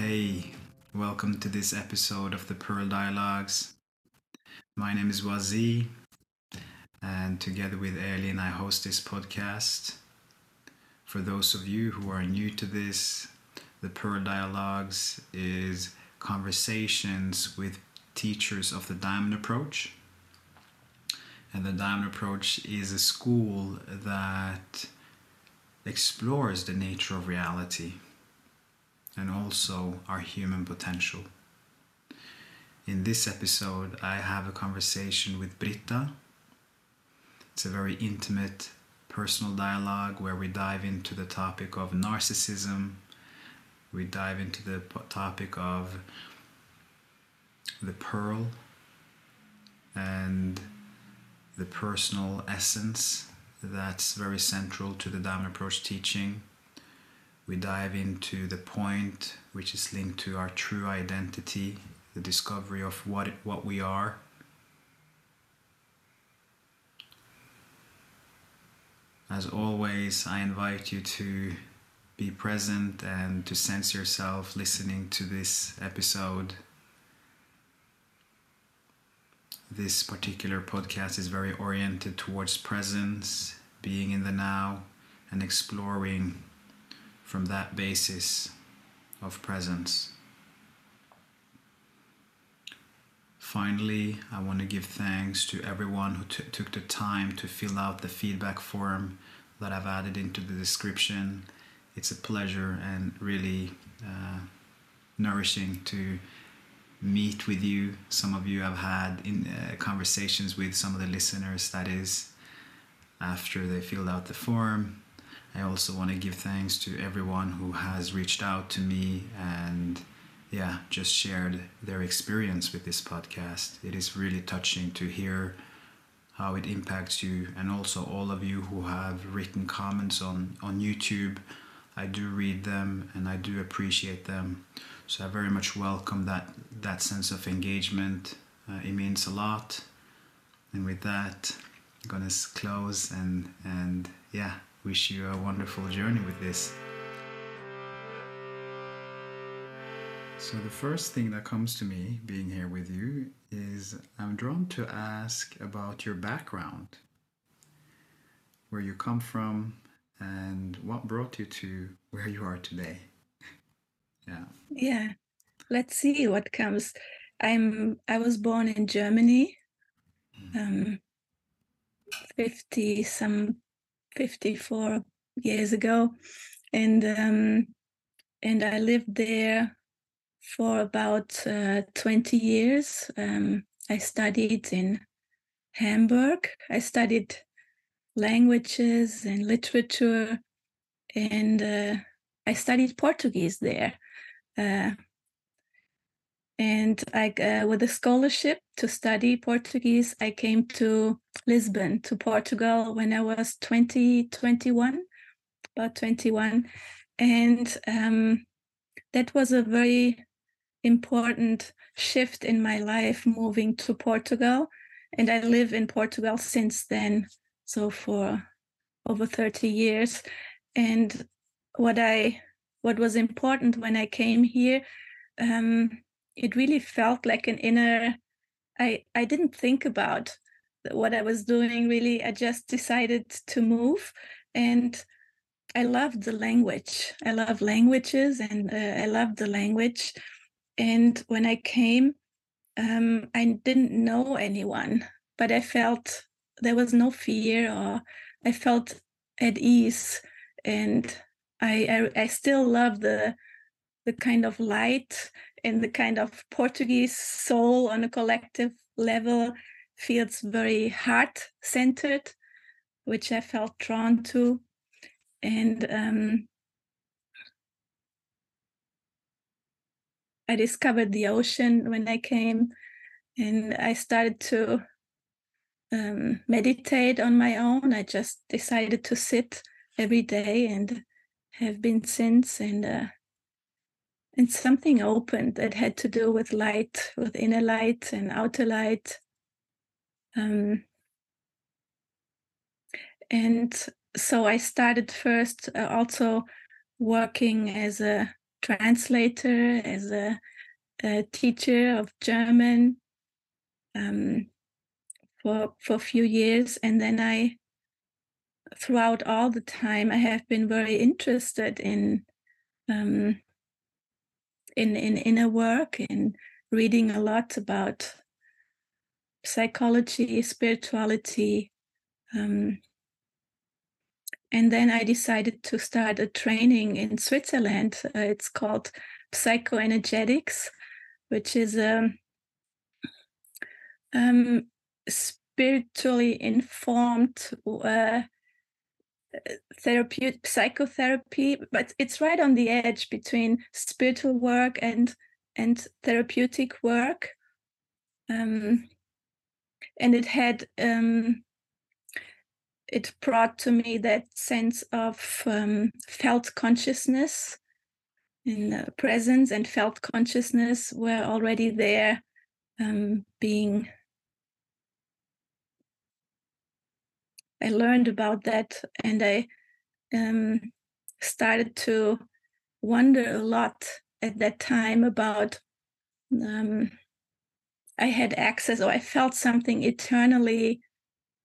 Hey, welcome to this episode of the Pearl Dialogues. My name is Wazee, and together with Erlin, I host this podcast. For those of you who are new to this, the Pearl Dialogues is conversations with teachers of the Diamond Approach. And the Diamond Approach is a school that explores the nature of reality and also our human potential. In this episode, I have a conversation with Britta. It's a very intimate, personal dialogue where we dive into the topic of narcissism. We dive into the topic of the pearl and the personal essence that's very central to the Diamond Approach teaching we dive into the point which is linked to our true identity, the discovery of what, what we are. As always, I invite you to be present and to sense yourself listening to this episode. This particular podcast is very oriented towards presence, being in the now, and exploring from that basis of presence. Finally, I want to give thanks to everyone who t- took the time to fill out the feedback form that I've added into the description. It's a pleasure and really uh, nourishing to meet with you. Some of you have had in uh, conversations with some of the listeners. That is, after they filled out the form, I also want to give thanks to everyone who has reached out to me and yeah, just shared their experience with this podcast. It is really touching to hear how it impacts you and also all of you who have written comments on on YouTube. I do read them and I do appreciate them. So I very much welcome that that sense of engagement. Uh, it means a lot. And with that, I'm gonna close and and yeah, wish you a wonderful journey with this. So, the first thing that comes to me being here with you is I'm drawn to ask about your background, where you come from, and what brought you to where you are today. yeah. Yeah. Let's see what comes. I'm I was born in Germany. Hmm. Um 50 some 54 years ago, and um, and I lived there for about uh, 20 years. Um, I studied in Hamburg. I studied languages and literature, and uh, I studied Portuguese there. Uh, and I, uh, with a scholarship to study Portuguese, I came to Lisbon, to Portugal, when I was 20, 21, about 21. And um, that was a very important shift in my life, moving to Portugal. And I live in Portugal since then, so for over 30 years. And what I what was important when I came here, um, it really felt like an inner i i didn't think about what i was doing really i just decided to move and i loved the language. I love languages and uh, i loved the language and when i came um, i didn't know anyone but i felt there was no fear or i felt at ease and i i, I still love the the kind of light in the kind of Portuguese soul on a collective level feels very heart centered, which I felt drawn to. And um, I discovered the ocean when I came, and I started to um, meditate on my own. I just decided to sit every day and have been since. And uh, and something opened that had to do with light, with inner light and outer light. Um, and so I started first uh, also working as a translator, as a, a teacher of German um, for for a few years, and then I, throughout all the time, I have been very interested in um, in in inner work, in reading a lot about psychology, spirituality. Um, and then I decided to start a training in Switzerland. Uh, it's called Psychoenergetics, which is a um, spiritually informed uh, therapy, psychotherapy, but it's right on the edge between spiritual work and and therapeutic work. Um, and it had um, it brought to me that sense of um, felt consciousness in presence and felt consciousness were already there um, being i learned about that and i um, started to wonder a lot at that time about um, i had access or i felt something eternally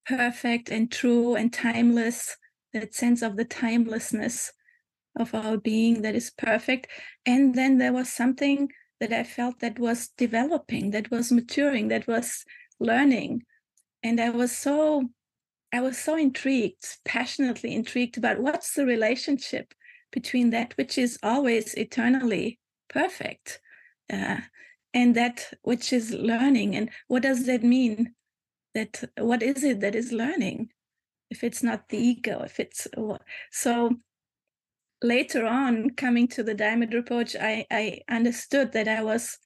perfect and true and timeless, that sense of the timelessness of our being that is perfect. And then there was something that I felt that was developing, that was maturing, that was learning. And I was so I was so intrigued, passionately intrigued about what's the relationship between that which is always eternally perfect uh, and that which is learning. And what does that mean? That what is it that is learning? If it's not the ego if it's so later on coming to the diamond approach i i understood that i was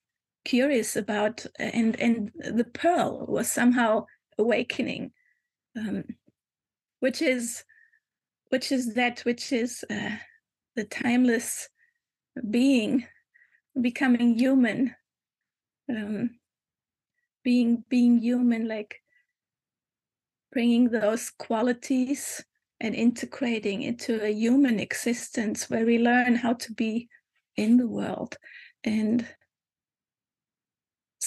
curious about and and the pearl was somehow awakening um, which is which is that which is uh, the timeless being becoming human um, being being human like bringing those qualities and integrating into a human existence where we learn how to be in the world and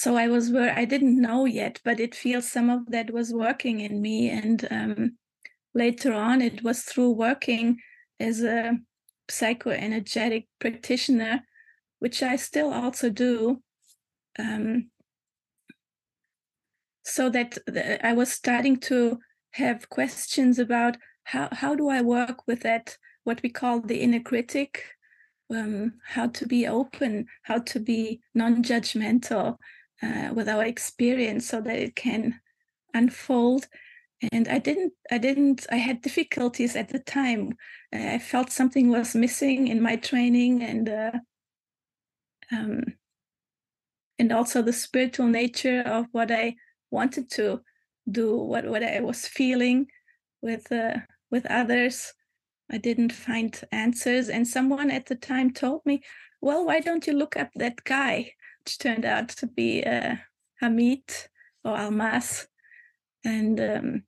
so i was where i didn't know yet but it feels some of that was working in me and um, later on it was through working as a psychoenergetic practitioner which i still also do um, so that I was starting to have questions about how, how do I work with that, what we call the inner critic, um, how to be open, how to be non judgmental uh, with our experience so that it can unfold. And I didn't, I didn't, I had difficulties at the time. I felt something was missing in my training and, uh, um, and also the spiritual nature of what I wanted to do what what I was feeling with uh, with others. I didn't find answers, and someone at the time told me, "Well, why don't you look up that guy?" Which turned out to be uh, Hameed or Almaas, and um,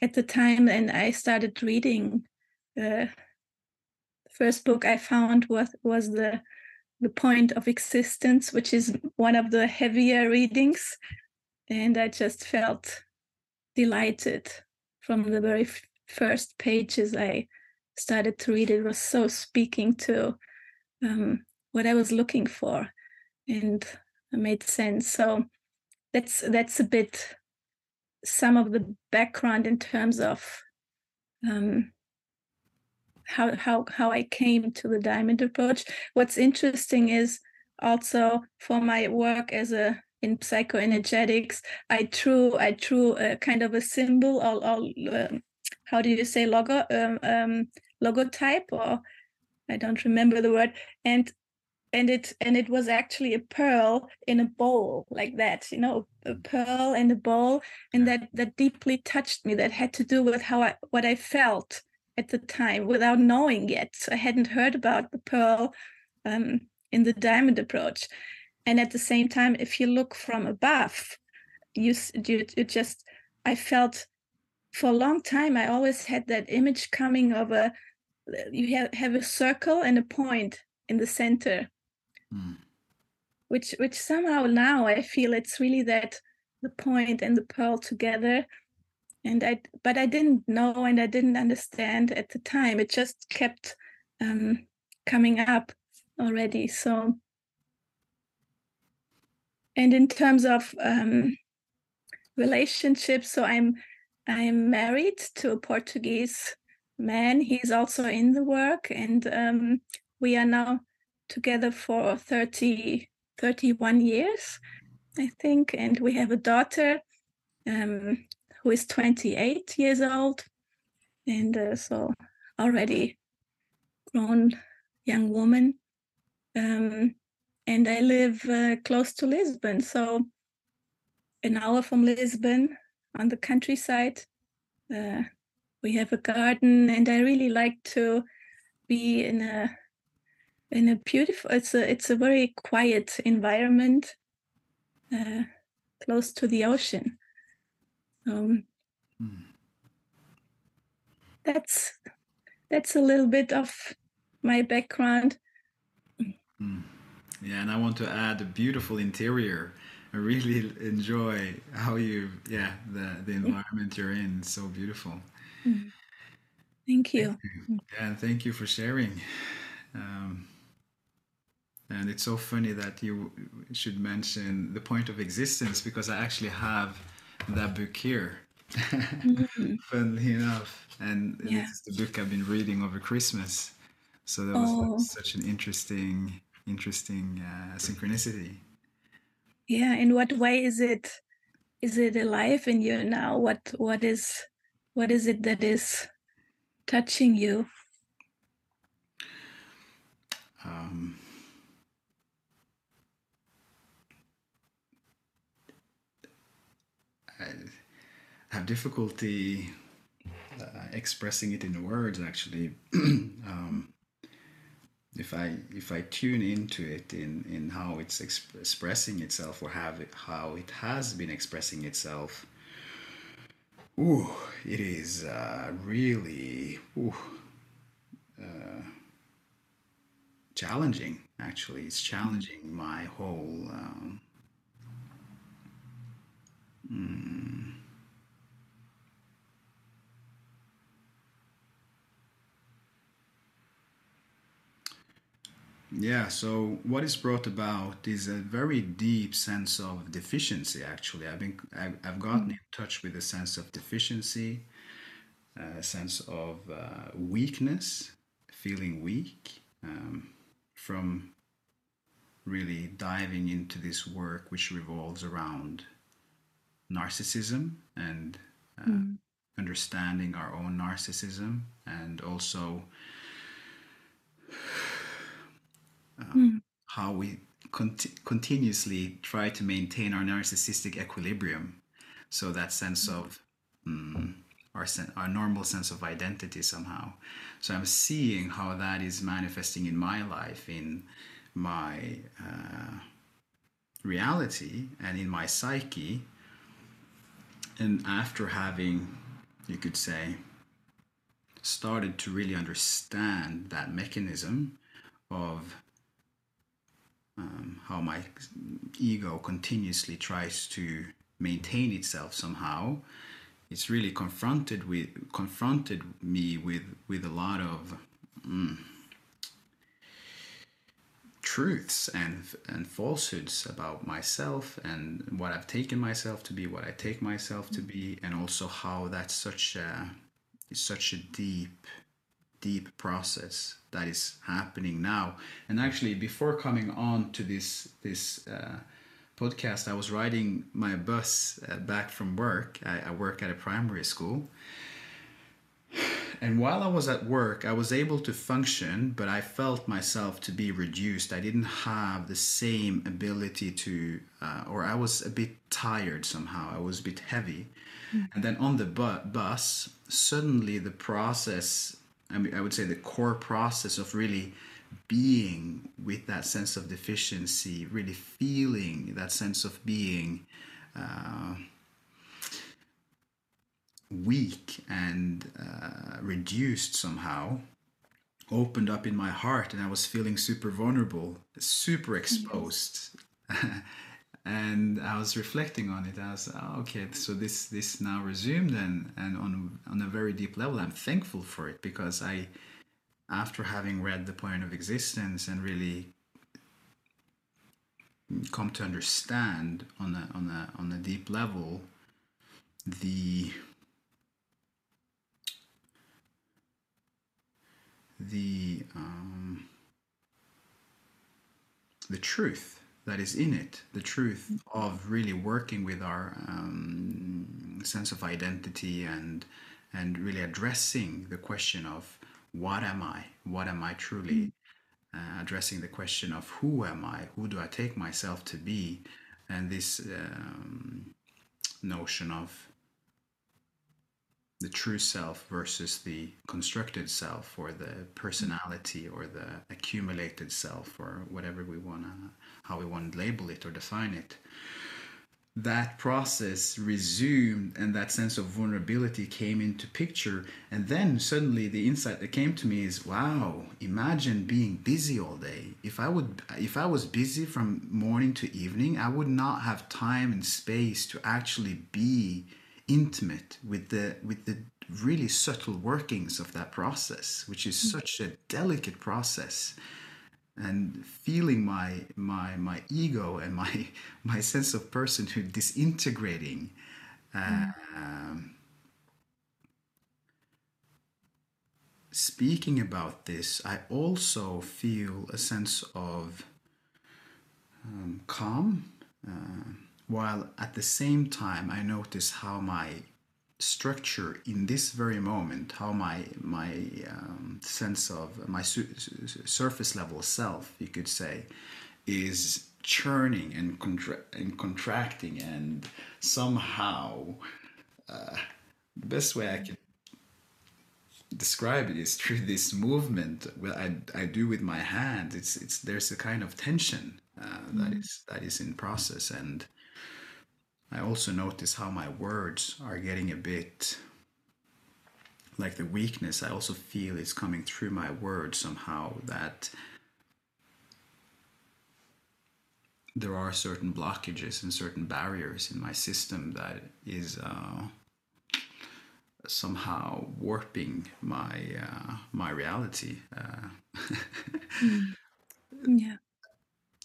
at the time, and I started reading. Uh, the first book I found was was the the point of existence, which is one of the heavier readings. And I just felt delighted from the very f- first pages I started to read. It was so speaking to um, what I was looking for, and it made sense. So that's that's a bit some of the background in terms of um, how how how I came to the diamond approach. What's interesting is also for my work as a in psychoenergetics, I drew I drew a kind of a symbol or, or um, how do you say logo um, um, logotype or I don't remember the word and and it and it was actually a pearl in a bowl like that you know a pearl in a bowl and that that deeply touched me that had to do with how I what I felt at the time without knowing yet. I hadn't heard about the pearl um, in the diamond approach. And at the same time, if you look from above, you, you, you just, I felt for a long time, I always had that image coming of a you have, have a circle and a point in the center Mm. which which somehow now i feel it's really that the point and the pearl together. And i but i didn't know and i didn't understand at the time. It just kept um, coming up already so. And in terms of um, relationships so i'm i'm married to a portuguese man. He's also in the work and um, we are now together for 30 31 years i think and we have a daughter um, who is 28 years old and uh, so already grown young woman. Um, and i live uh, close to lisbon so an hour from lisbon on the countryside uh, we have a garden and i really like to be in a in a beautiful it's a it's a very quiet environment uh, close to the ocean um, Mm. that's that's a little bit of my background Mm. Yeah, and I want to add a beautiful interior. I really enjoy how you, yeah, the the environment you're in. So beautiful. thank you Yeah, and thank you for sharing. Um, and it's so funny that you should mention the point of existence because I actually have that book here. Mhm. Funnily enough, and Yeah. this is the book I've been reading over Christmas. So that was Oh. such an interesting, interesting uh, synchronicity. yeah in what way is it is it alive in you now what what is what is it that is touching you have difficulty uh, expressing it in words. Actually, um, if I if I tune into it in in how it's exp- expressing itself or have it, how it has been expressing itself, ooh, it is uh, really ooh, challenging. Actually, it's challenging my whole. Um, Yeah, so what is brought about is a very deep sense of deficiency, actually. I've been I've, I've gotten in touch with a sense of deficiency, a sense of uh, weakness, feeling weak, um, from really diving into this work which revolves around narcissism and uh, understanding our own narcissism and also how we conti- continuously try to maintain our narcissistic equilibrium. So that sense of mm, our sen- our normal sense of identity somehow. So I'm seeing how that is manifesting in my life, in my uh, reality, and in my psyche. And after having, you could say, started to really understand that mechanism of um, how my ego continuously tries to maintain itself somehow it's really confronted with confronted me with with a lot of mm, truths and and falsehoods about myself and what I've taken myself to be what I take myself to be and also how that's such a such a deep deep process that is happening now. And actually, before coming on to this this uh, podcast, I was riding my bus uh, back from work. I, I work at a primary school, and while I was at work, I was able to function, but I felt myself to be reduced. I didn't have the same ability to, uh, or I was a bit tired somehow. I was a bit heavy. And then on the bu- bus, suddenly the process, I mean, I would say the core process of really being with that sense of deficiency, really feeling that sense of being uh, weak and uh, reduced somehow opened up in my heart and I was feeling super vulnerable, super exposed. and I was reflecting on it. I was oh, okay, so this this now resumed and and on on a very deep level, I'm thankful for it because I, after having read the point of existence and really come to understand on a on a on a deep level the the um, the truth that is in it, the truth of really working with our um, sense of identity and and really addressing the question of what am I, what am I truly, uh, addressing the question of who am I, who do I take myself to be, and this um, notion of the true self versus the constructed self or the personality or the accumulated self or whatever we want to how we want to label it or define it. That process resumed and that sense of vulnerability came into picture. And then suddenly the insight that came to me is wow imagine being busy all day. If i would if i was busy from morning to evening i would not have time and space to actually be intimate with the with the really subtle workings of that process which is mm. such a delicate process and feeling my my my ego and my my sense of personhood disintegrating mm. um, speaking about this i also feel a sense of um, calm uh, while at the same time I notice how my structure in this very moment, how my my um, sense of my su- surface level self, you could say, is churning and, contra- and contracting, and somehow uh, the best way I can describe it is through this movement well I, I do with my hand. It's it's there's a kind of tension uh, mm. that is that is in process and I also notice how my words are getting a bit like the weakness I also feel is coming through my words somehow that there are certain blockages and certain barriers in my system that is uh, somehow warping my uh, my reality. Uh, mm. Yeah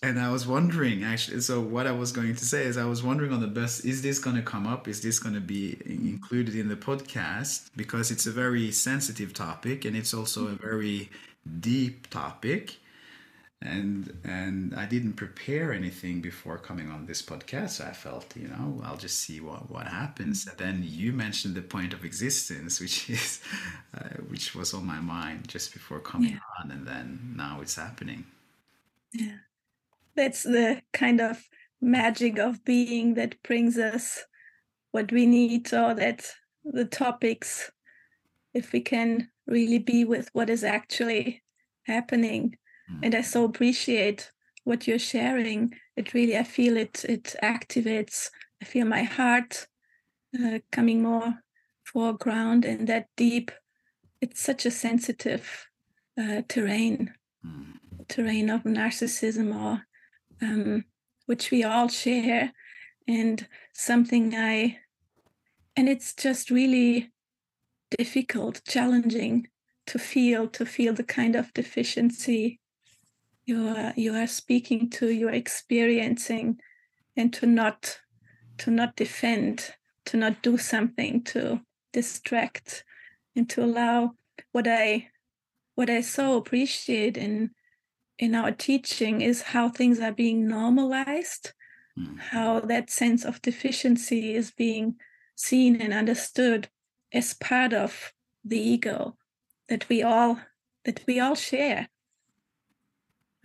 and I was wondering actually. So what I was going to say is, I was wondering on the best: is this going to come up? Is this going to be included in the podcast? Because it's a very sensitive topic, and it's also a very deep topic. And and I didn't prepare anything before coming on this podcast. So I felt, you know, I'll just see what what happens. And then you mentioned the point of existence, which is uh, which was on my mind just before coming yeah. on, and then now it's happening. Yeah that's the kind of magic of being that brings us what we need or that the topics if we can really be with what is actually happening mm. and i so appreciate what you're sharing it really i feel it it activates i feel my heart uh, coming more foreground and that deep it's such a sensitive uh, terrain mm. terrain of narcissism or um, which we all share, and something I, and it's just really difficult, challenging to feel, to feel the kind of deficiency you are you are speaking to, you're experiencing, and to not to not defend, to not do something to distract, and to allow what I what I so appreciate in in our teaching is how things are being normalized, mm. how that sense of deficiency is being seen and understood as part of the ego that we all that we all share.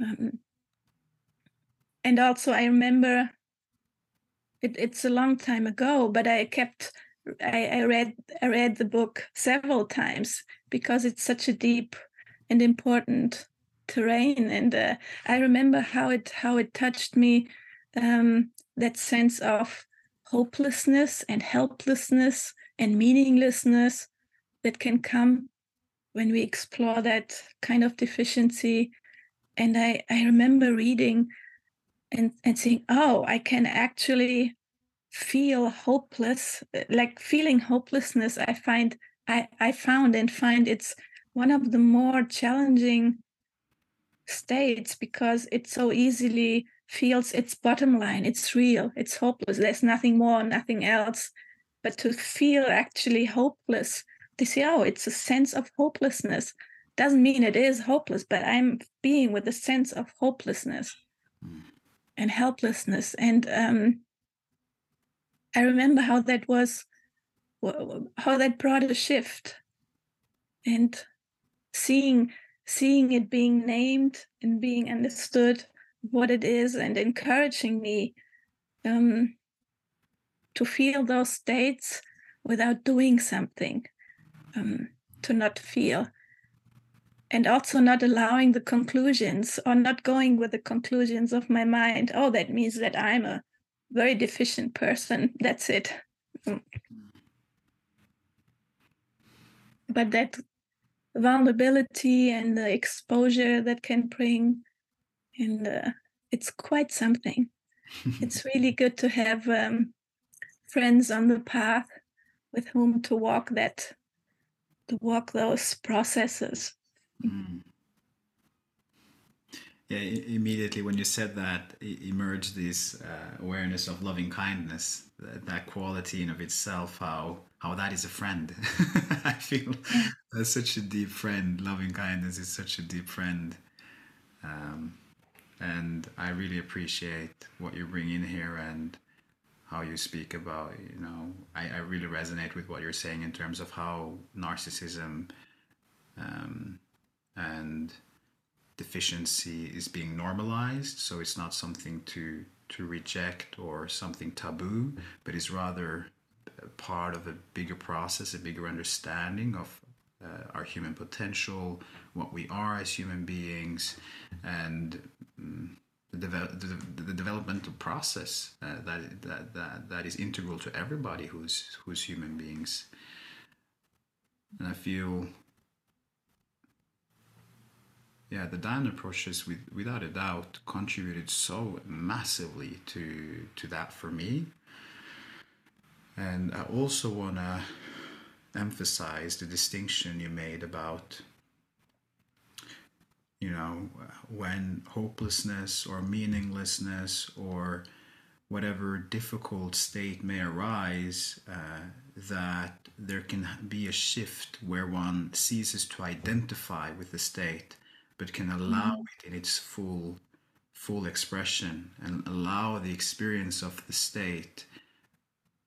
Um, and also, I remember it, it's a long time ago, but I kept I, I read I read the book several times because it's such a deep and important terrain and uh, i remember how it how it touched me um, that sense of hopelessness and helplessness and meaninglessness that can come when we explore that kind of deficiency. And I, I remember reading and, and saying, oh, I can actually feel hopeless, like feeling hopelessness. I find I, I found and find it's one of the more challenging states because it so easily feels its bottom line. It's real, it's hopeless. There's nothing more, nothing else. But to feel actually hopeless, to say, oh, it's a sense of hopelessness. Doesn't mean it is hopeless, but I'm being with a sense of hopelessness mm. and helplessness. And um, I remember how that was, how that brought a shift. And seeing seeing it being named and being understood what it is and encouraging me um, to feel those states without doing something um, to not feel and also not allowing the conclusions or not going with the conclusions of my mind oh that means that i'm a very deficient person that's it mm. but that vulnerability and the exposure that can bring. And uh, it's quite something. It's really good to have um, friends on the path with whom to walk that to walk those processes. Mm. yeah immediately when you said that emerged this uh, awareness of loving kindness that, that quality in of itself how how that is a friend. I feel that's such a deep friend. Loving kindness is such a deep friend. Um, and I really appreciate what you bring in here and how you speak about, you know, I, I really resonate with what you're saying in terms of how narcissism um, and deficiency is being normalized. So it's not something to to reject or something taboo, but is rather part of a bigger process, a bigger understanding of uh, our human potential, what we are as human beings, and um, the, the, the, developmental process uh, that, that, that, that is integral to everybody who's, who's human beings. And I feel, yeah, the Diamond approaches, with, without a doubt, contributed so massively to, to that for me and I also want to emphasize the distinction you made about, you know, when hopelessness or meaninglessness or whatever difficult state may arise, uh, that there can be a shift where one ceases to identify with the state, but can allow mm-hmm. it in its full full expression and allow the experience of the state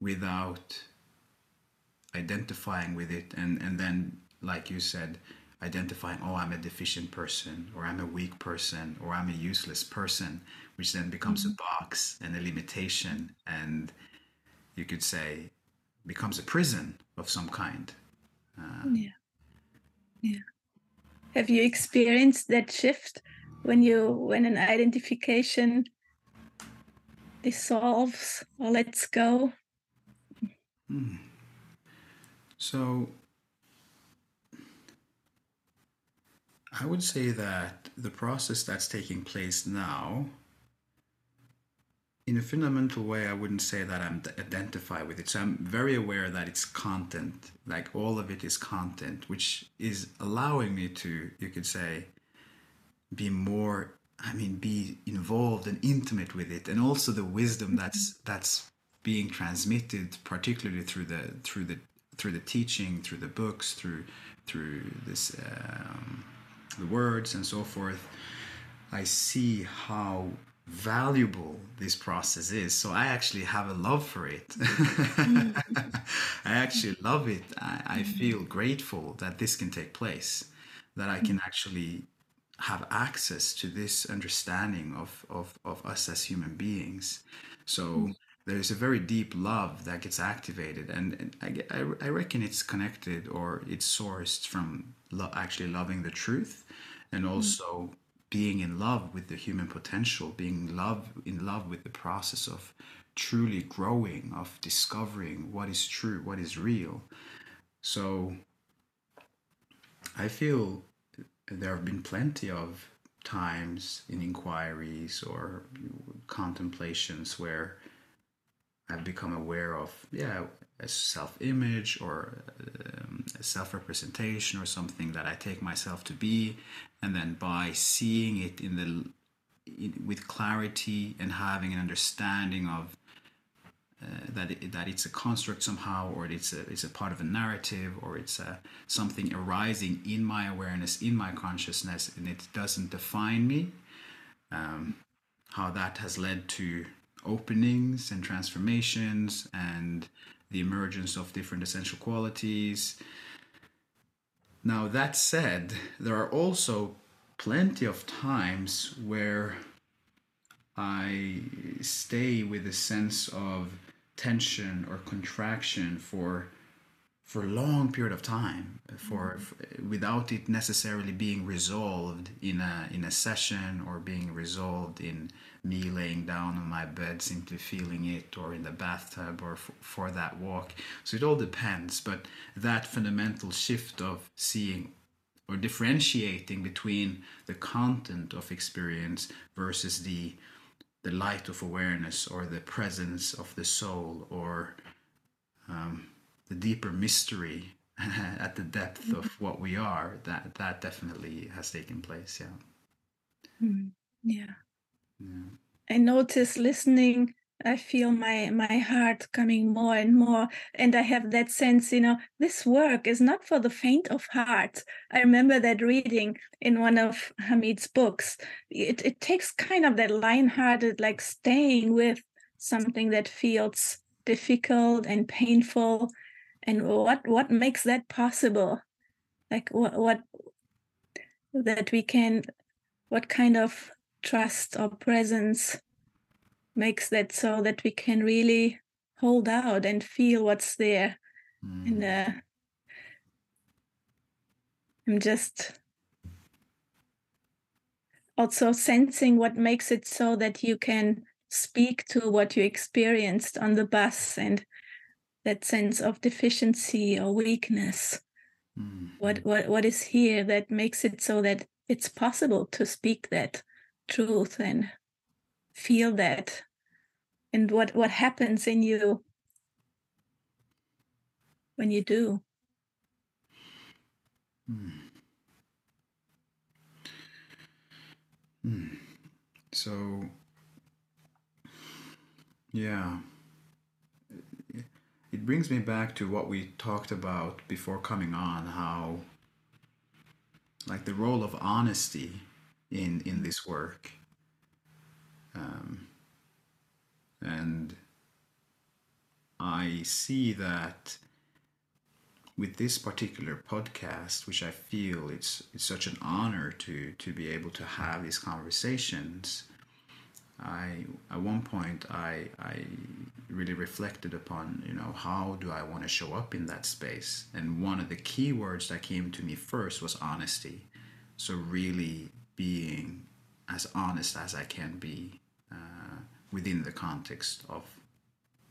without identifying with it and and then like you said identifying oh i'm a deficient person or i'm a weak person or i'm a useless person which then becomes mm-hmm. a box and a limitation and you could say becomes a prison of some kind. Uh, yeah. Yeah. Have you experienced that shift when you when an identification dissolves or lets go Hmm. So I would say that the process that's taking place now, in a fundamental way, I wouldn't say that I'm identified with it. So I'm very aware that it's content, like all of it is content, which is allowing me to, you could say, be more I mean, be involved and intimate with it, and also the wisdom that's that's being transmitted, particularly through the through the through the teaching, through the books, through through this um, the words and so forth, I see how valuable this process is. So I actually have a love for it. I actually love it. I, I, mm-hmm. feel grateful that this can take place, that I can mm-hmm. actually have access to this understanding of, of, of us as human beings. So mm-hmm. There's a very deep love that gets activated and, and I, I, reckon it's connected or it's sourced from lo- actually loving the truth and mm. also mm. being in love with the human potential being love in love with the process of truly growing of discovering what is true what is real so I feel there have been plenty of times in inquiries or contemplations where I've become aware of, yeah, a self image or um, a self representation or something that I take myself to be. And then by seeing it in the in, with clarity and having an understanding of uh, that it, that it's a construct somehow, or it's a it's a part of a narrative, or it's a something arising in my awareness, in my consciousness, and it doesn't define me. Um, how that has led to openings and transformations and the emergence of different essential qualities. Now, that said, there are also plenty of times where I stay with a sense of tension or contraction for for a long period of time for, for, without it necessarily being resolved in a in a session or being resolved in me laying down on my bed simply feeling it or in the bathtub or for, for that walk. So it all depends but that fundamental shift of seeing or differentiating between the content of experience versus the the light of awareness or the presence of the soul or um, the deeper mystery at the depth of mm-hmm. what we are that that definitely has taken place yeah mm, yeah, yeah. i notice listening I feel my my heart coming more and more, and I have that sense, you know, this work is not for the faint of heart. I remember that reading in one of Hameed's books. It it takes kind of that lion-hearted, like staying with something that feels difficult and painful, and what what makes that possible? Like what what that we can, what kind of trust or presence makes that so that we can really hold out and feel what's there. Mm. And uh, I'm just also sensing what makes it so that you can speak to what you experienced on the bus and that sense of deficiency or weakness. Mm. What what what is here that makes it so that it's possible to speak that truth and feel that and what what happens in you when you do hmm. Hmm. so yeah it brings me back to what we talked about before coming on how like the role of honesty in in this work um, and I see that with this particular podcast, which I feel it's it's such an honor to to be able to have these conversations. I at one point I I really reflected upon you know how do I want to show up in that space, and one of the key words that came to me first was honesty. So really being as honest as I can be within the context of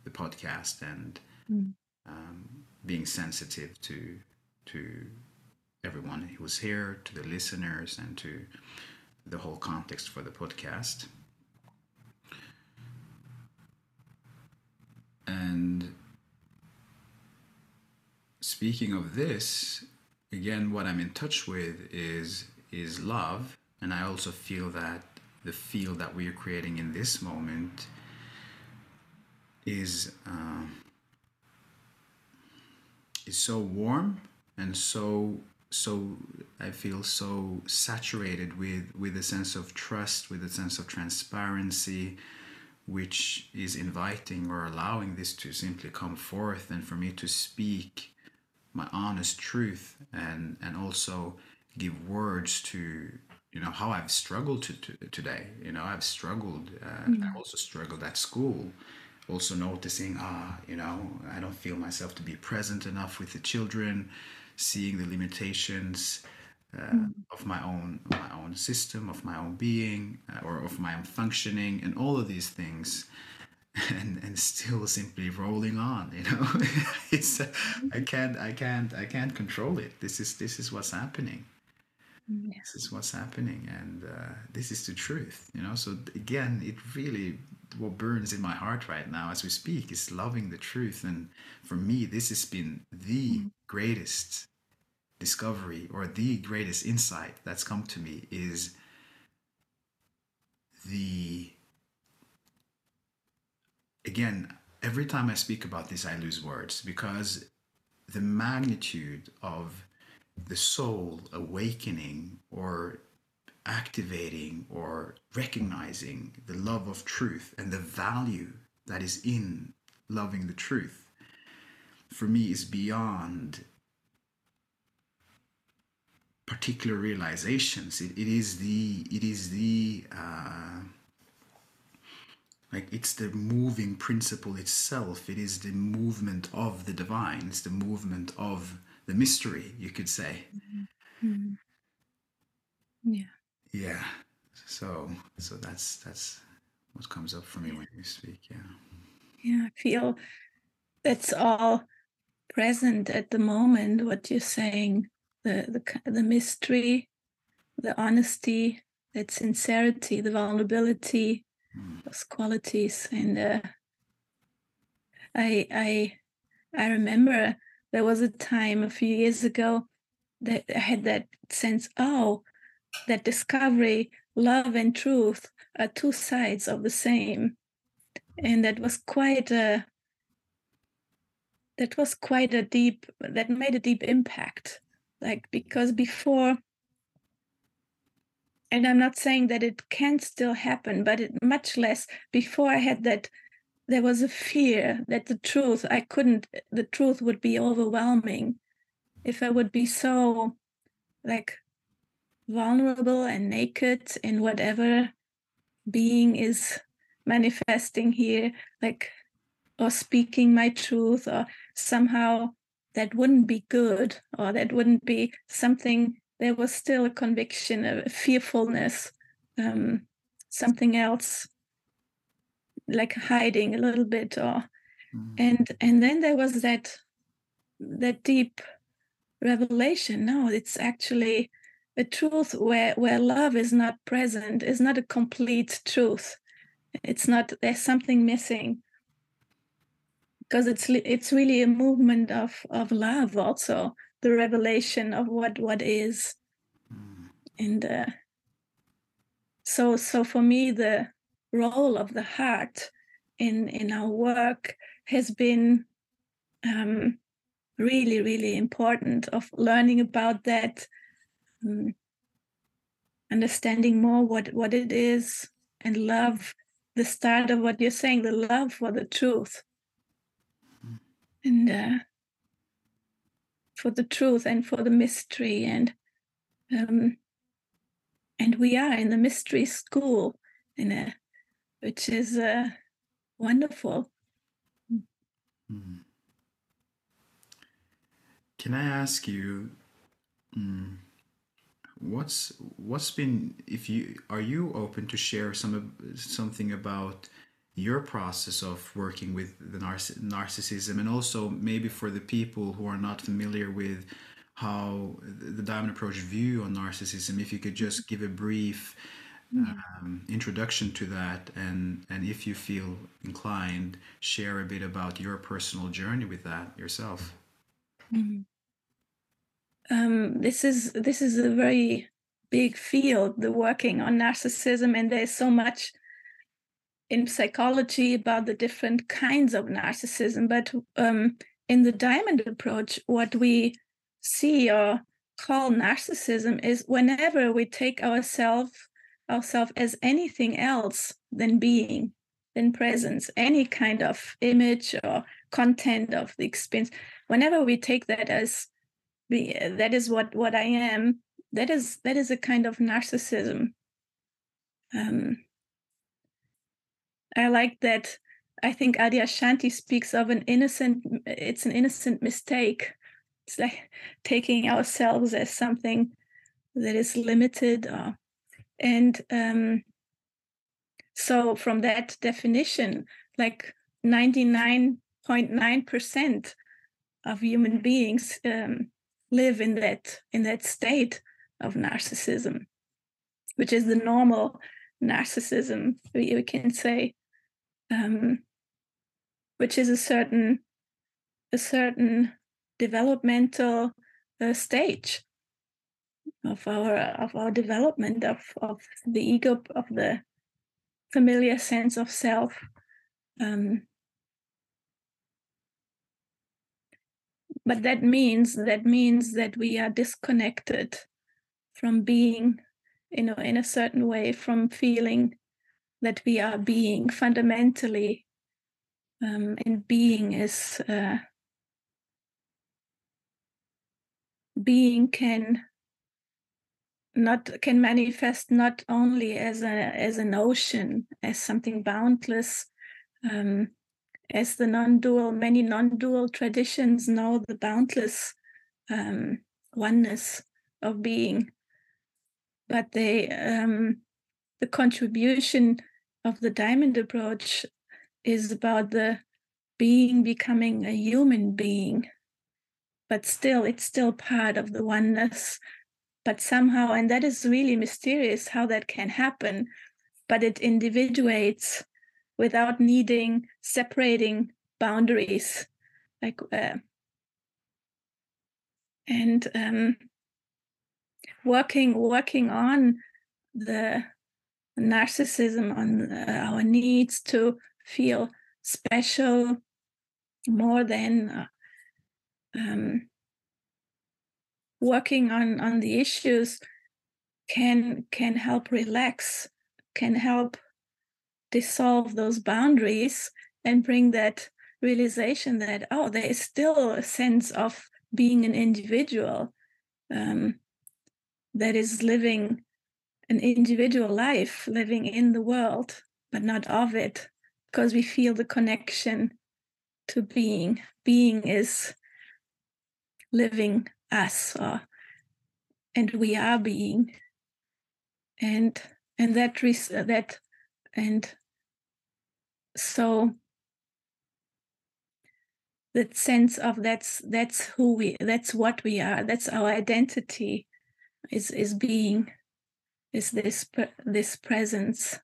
the podcast and mm. um, being sensitive to to everyone who was here, to the listeners, and to the whole context for the podcast. And speaking of this, again, what I'm in touch with is is love, and I also feel that the field that we are creating in this moment is uh, is so warm and so so I feel so saturated with with a sense of trust, with a sense of transparency, which is inviting or allowing this to simply come forth and for me to speak my honest truth and and also give words to you know how I've struggled to, to today. You know I've struggled. Uh, mm. I also struggled at school. Also noticing, ah, you know, I don't feel myself to be present enough with the children. Seeing the limitations uh, mm. of my own my own system, of my own being, uh, or of my own functioning, and all of these things. and and still simply rolling on you know it's uh, i can't i can't i can't control it this is this is what's happening Yeah. this is what's happening and uh, this is the truth you know so again it really what burns in my heart right now as we speak is loving the truth and for me this has been the greatest discovery or the greatest insight that's come to me is the again every time i speak about this i lose words because the magnitude of the soul awakening or activating or recognizing the love of truth and the value that is in loving the truth for me is beyond particular realizations it, it is the it is the uh, like it's the moving principle itself it is the movement of the divine it's the movement of the mystery you could say Mhm. Yeah. yeah so so that's that's what comes up for me when you speak yeah Yeah. I feel that's all present at the moment, what you're saying, the the the mystery, the honesty, that sincerity, the vulnerability, Mm. those qualities. And uh, I I I remember there was a time a few years ago that I had that sense, oh, that discovery, love and truth are two sides of the same. And that was quite a that was quite a deep that made a deep impact. Like because before and I'm not saying that it can still happen, but it much less before I had that there was a fear that the truth I couldn't the truth would be overwhelming if I would be so like vulnerable and naked in whatever being is manifesting here like or speaking my truth or somehow that wouldn't be good or that wouldn't be something there was still a conviction a fearfulness um, something else like hiding a little bit or Mm. and and then there was that that deep revelation no it's actually a truth where where love is not present is not a complete truth it's not there's something missing because it's it's really a movement of of love also the revelation of what what is Mm. and uh, so so for me the role of the heart in in our work has been um, really really important of learning about that um, understanding more what what it is and love the start of what you're saying the love for the truth. And uh, for the truth and for the mystery and um, and we are in the mystery school in a which is uh, wonderful Mm. Can I ask you, mm, what's what's been if you are you open to share some of- something about your process of working with the narciss- narcissism and also maybe for the people who are not familiar with how the diamond approach view on narcissism if you could just give a brief um, introduction to that and and if you feel inclined share a bit about your personal journey with that yourself Mhm. Um, this is this is a very big field, the working on narcissism, and there's so much in psychology about the different kinds of narcissism. But um, in the diamond approach, what we see or call narcissism is whenever we take ourselves ourselves as anything else than being, than presence, any kind of image or content of the experience. Whenever we take that as be, that is what what I am. That is that is a kind of narcissism. Um, I like that. I think Adyashanti speaks of an innocent. It's an innocent mistake. It's like taking ourselves as something that is limited, or, and um, so from that definition, like 99.9% of human beings um, live in that in that state of narcissism, which is the normal narcissism we, we can say, um, which is a certain a certain developmental uh, stage of our of our development of of the ego of the familiar sense of self um, but that means that means that we are disconnected from being you know in a certain way from feeling that we are being fundamentally um, and being is uh, being can not can manifest not only as a as an ocean as something boundless um, as the non-dual many non-dual traditions know the boundless um, oneness of being but they um, the contribution of the diamond approach is about the being becoming a human being but still it's still part of the oneness. But somehow and that is really mysterious how that can happen but it individuates without needing separating boundaries like uh, and um, working working on the narcissism on uh, our needs to feel special more than uh, um, working on on the issues can can help relax can help dissolve those boundaries and bring that realization that oh there is still a sense of being an individual um, that is living an individual life living in the world but not of it because we feel the connection to being. Being is living us or, and we are being. And and that res- that and so that sense of that's that's who we that's what we are. That's our identity is is being is this this presence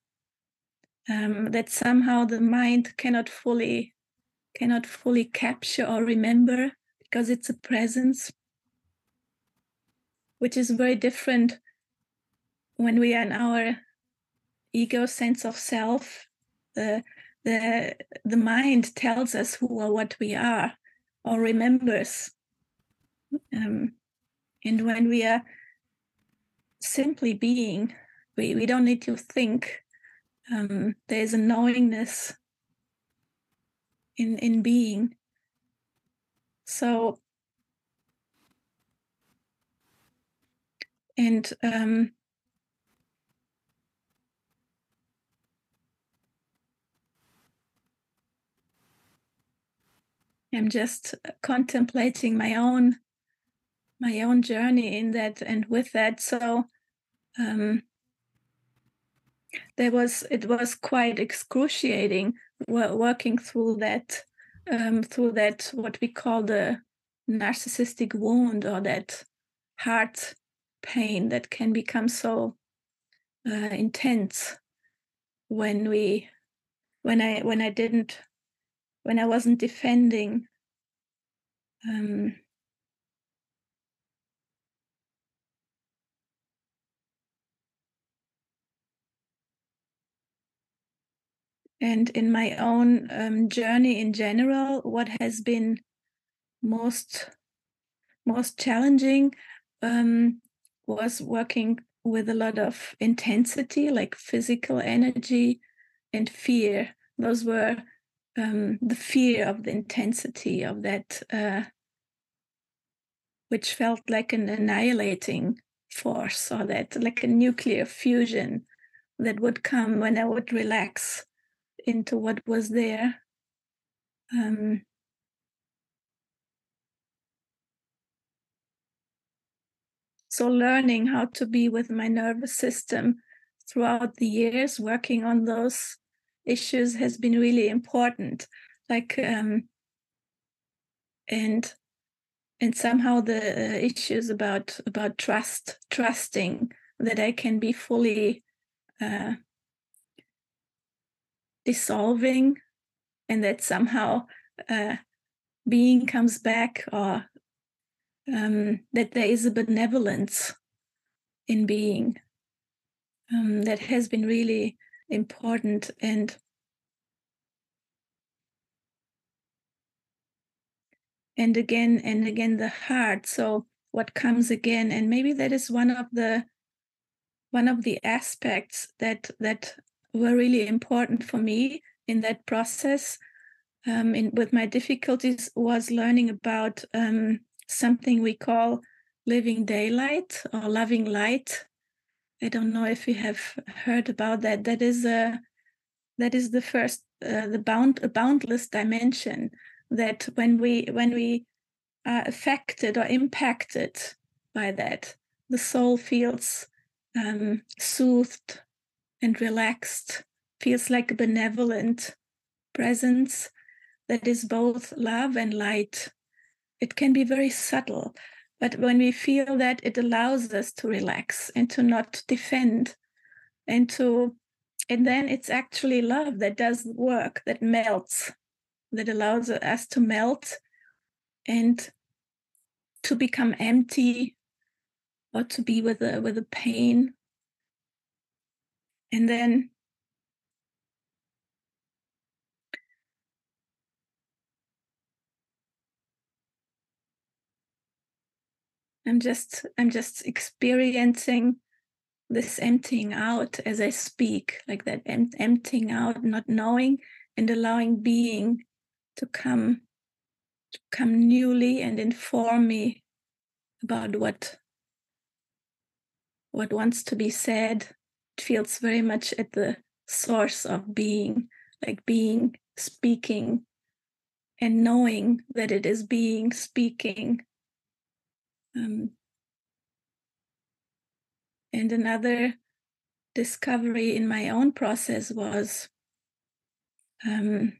um, that somehow the mind cannot fully cannot fully capture or remember because it's a presence which is very different when we are in our ego sense of self. The the the mind tells us who or what we are or remembers. Um, and when we are simply being we, we don't need to think um, there's a knowingness in in being so and um, I'm just contemplating my own my own journey in that and with that. So um, there was it was quite excruciating working through that um, through that what we call the narcissistic wound or that heart pain that can become so uh, intense when we when i when i didn't when i wasn't defending um, and in my own um, journey in general what has been most most challenging um, was working with a lot of intensity like physical energy and fear. Those were um, the fear of the intensity of that uh, which felt like an annihilating force or that like a nuclear fusion that would come when i would relax into what was there. Um, so learning how to be with my nervous system throughout the years working on those issues has been really important like um and and somehow the uh, issues about about trust trusting that i can be fully uh dissolving and that somehow uh being comes back or um that there is a benevolence in being um, that has been really important and and again and again the heart. So what comes again and maybe that is one of the one of the aspects that that were really important for me in that process um, in with my difficulties was learning about um, something we call living daylight or loving light I don't know if you have heard about that. That is a that is the first uh, the bound a boundless dimension that when we when we are affected or impacted by that, the soul feels um, soothed and relaxed, feels like a benevolent presence that is both love and light. It can be very subtle, but when we feel that, it allows us to relax and to not defend and to, and then it's actually love that does the work, that melts, that allows us to melt and to become empty or to be with a with a pain and then i'm just i'm just experiencing this emptying out as i speak like that em- emptying out not knowing and allowing being to come to come newly and inform me about what what wants to be said feels very much at the source of being like being speaking and knowing that it is being speaking. Um, and another discovery in my own process was um,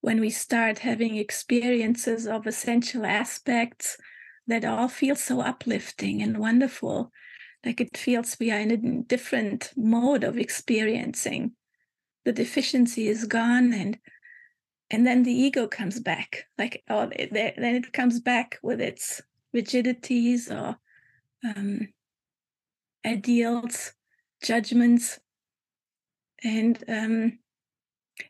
when we start having experiences of essential aspects that all feel so uplifting and wonderful like it feels we are in a different mode of experiencing. The deficiency is gone and and then the ego comes back like oh then it comes back with its rigidities or um, ideals judgments. And um,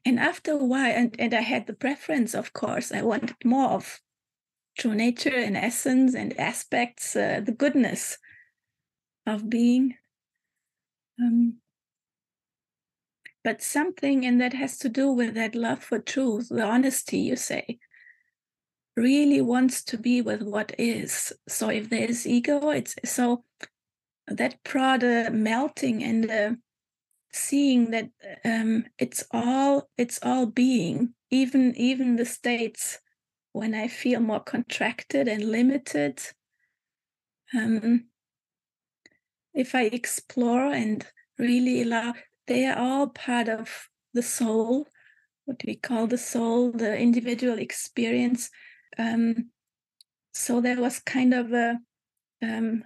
and after a while and, and i had the preference of course. I wanted more of true nature and essence and aspects uh, the goodness of being um, but something and that has to do with that love for truth the honesty you say really wants to be with what is. So if there's ego it's so that brought a melting and seeing that um, it's all it's all being even even the states when i feel more contracted and limited um, if i explore and really allow they are all part of the soul, what we call the soul, the individual experience. Um, so there was kind of a um,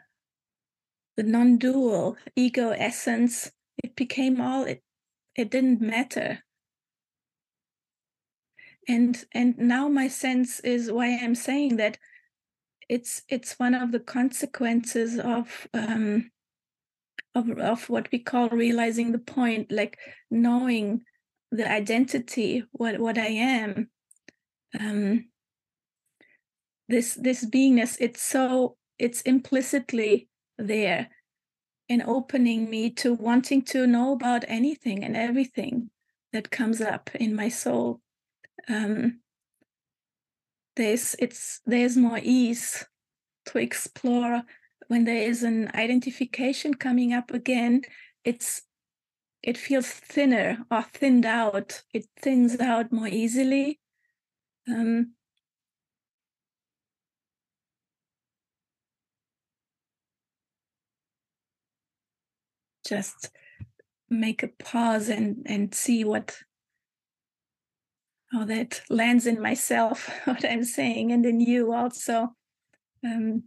the non-dual ego essence. It became all it. It didn't matter. And and now my sense is why I'm saying that it's it's one of the consequences of um, of, of what we call realizing the point, like knowing the identity, what what I am. Um, this this beingness, it's so it's implicitly there and opening me to wanting to know about anything and everything that comes up in my soul. Um, there's it's there's more ease to explore when there is an identification coming up again, it's it feels thinner or thinned out. It thins out more easily. Um, just make a pause and and see what how that lands in myself what i'm saying and in you also um,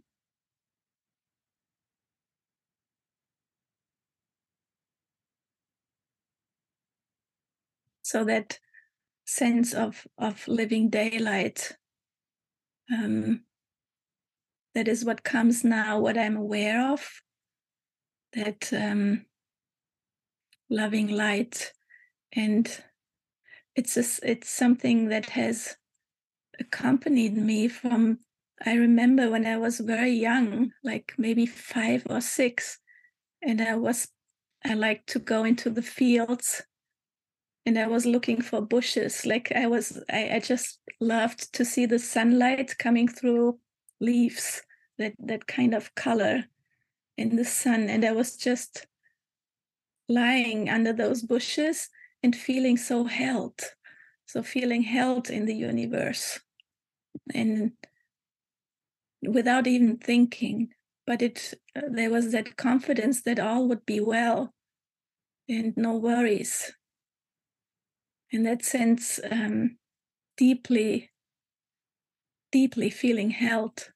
so that sense of of living daylight um, that is what comes now what i'm aware of that um, loving light and it's a, it's something that has accompanied me from i remember when i was very young like maybe five or six and i was i liked to go into the fields and i was looking for bushes. Like i was I, I just loved to see the sunlight coming through leaves that that kind of color in the sun. And i was just lying under those bushes and feeling so held so feeling held in the universe. And without even thinking but it uh, there was that confidence that all would be well and no worries in that sense um, deeply deeply feeling held.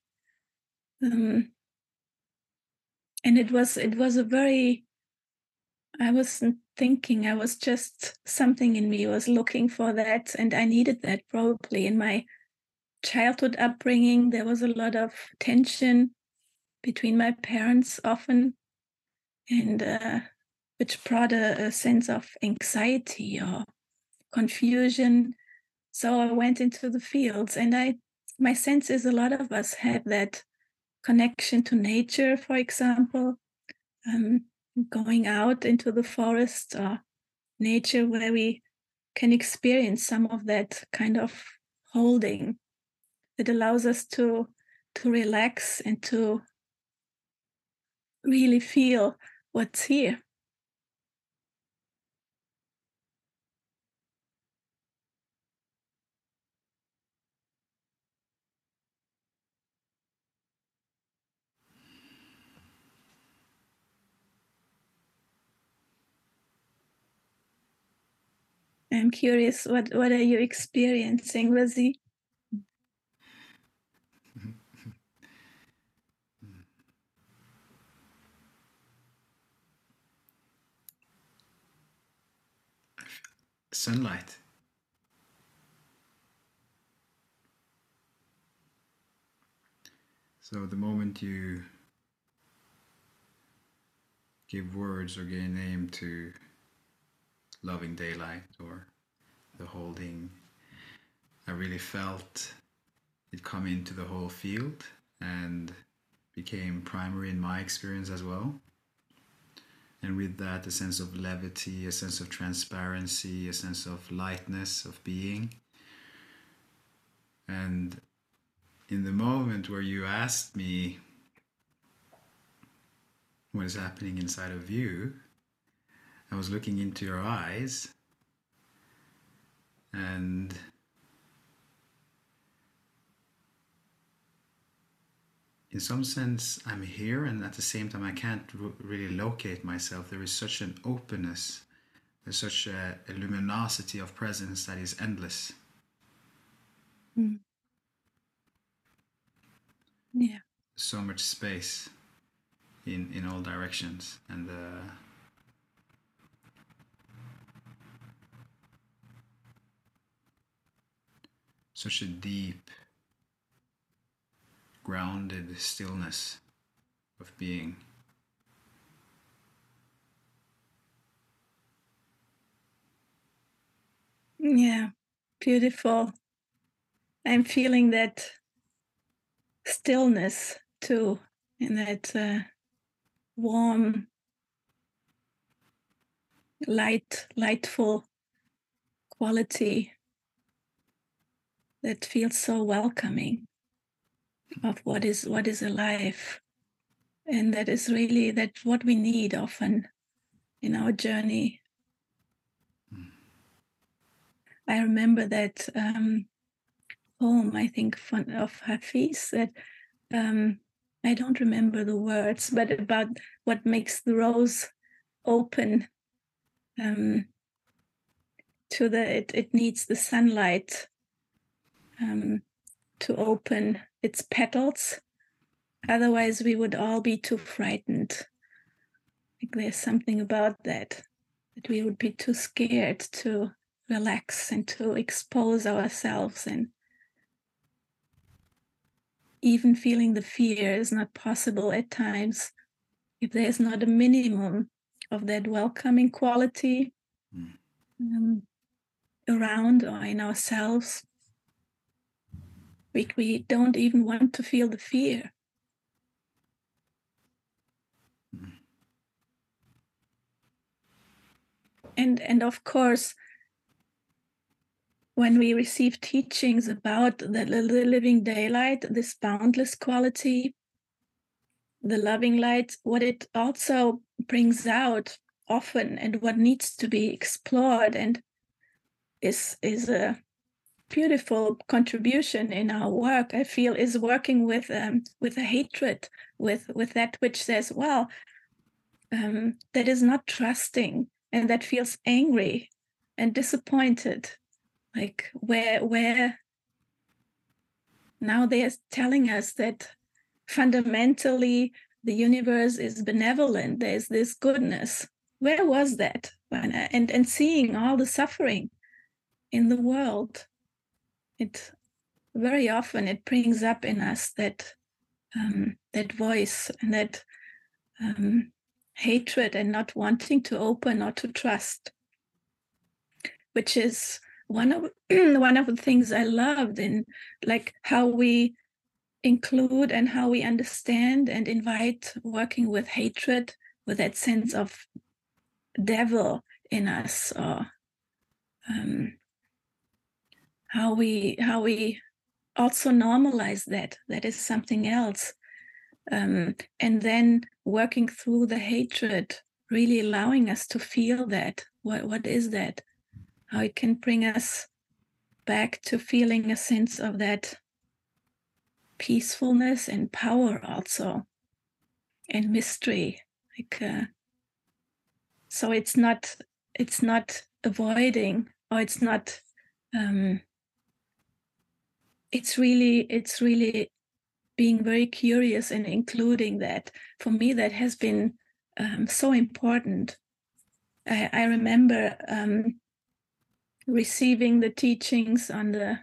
Um, and it was it was a very i wasn't thinking i was just something in me was looking for that and i needed that probably in my childhood upbringing. There was a lot of tension between my parents often and uh, which brought a, a sense of anxiety or confusion. So I went into the fields, and I, my sense is a lot of us have that connection to nature, for example, um, going out into the forest or nature where we can experience some of that kind of holding that allows us to to relax and to really feel what's here I'm curious, what, what are you experiencing, Wazee? Sunlight. So the moment you give words or give a name to loving daylight or the holding. I really felt it come into the whole field and became primary in my experience as well. And with that, a sense of levity, a sense of transparency, a sense of lightness of being. And in the moment where you asked me what is happening inside of you, I was looking into your eyes and in some sense I'm here and at the same time I can't really locate myself. There is such an openness, there's such a, a luminosity of presence that is endless. Mm. Yeah. So much space in in all directions and uh, such a deep, grounded stillness of being. Yeah, beautiful. I'm feeling that stillness too, and that uh, warm, light, lightful quality that feels so welcoming of what is what is alive. And that is really that what we need often in our journey. Mm. i remember that um, poem i think of hafiz that um, i don't remember the words but about what makes the rose open um, to the it, it needs the sunlight um, to open its petals. Otherwise we would all be too frightened. Like there's something about that that we would be too scared to relax and to expose ourselves and even feeling the fear is not possible at times. If there's not a minimum of that welcoming quality mm. um, around or in ourselves we, we don't even want to feel the fear. And and of course when we receive teachings about the, the living daylight, this boundless quality, the loving light, what it also brings out often and what needs to be explored and is is a beautiful contribution in our work i feel is working with um, with a hatred with with that which says well um, that is not trusting and that feels angry and disappointed. Like where where now they're telling us that fundamentally the universe is benevolent there's this goodness. Where was that and and seeing all the suffering in the world it very often it brings up in us that um, that voice and that um, hatred and not wanting to open or to trust which is one of one of the things I loved in like how we include and how we understand and invite working with hatred with that sense of devil in us or um, how we how we also normalize that that is something else. Um, and then working through the hatred really allowing us to feel that. What what is that? How it can bring us back to feeling a sense of that peacefulness and power also and mystery like uh, so it's not it's not avoiding or it's not um it's really it's really being very curious and including that. For me that has been um, so important. I, I remember um, receiving the teachings on the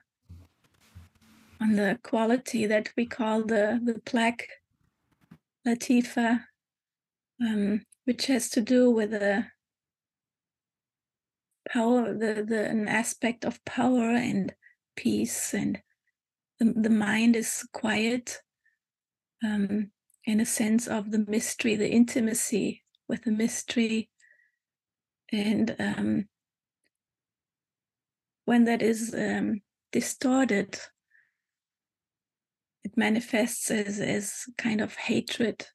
on the quality that we call the the black latifa um, which has to do with the power the, the an aspect of power and peace and the, the mind is quiet um, in a sense of the mystery the intimacy with the mystery. And um, when that is um, distorted, it manifests as, as kind of hatred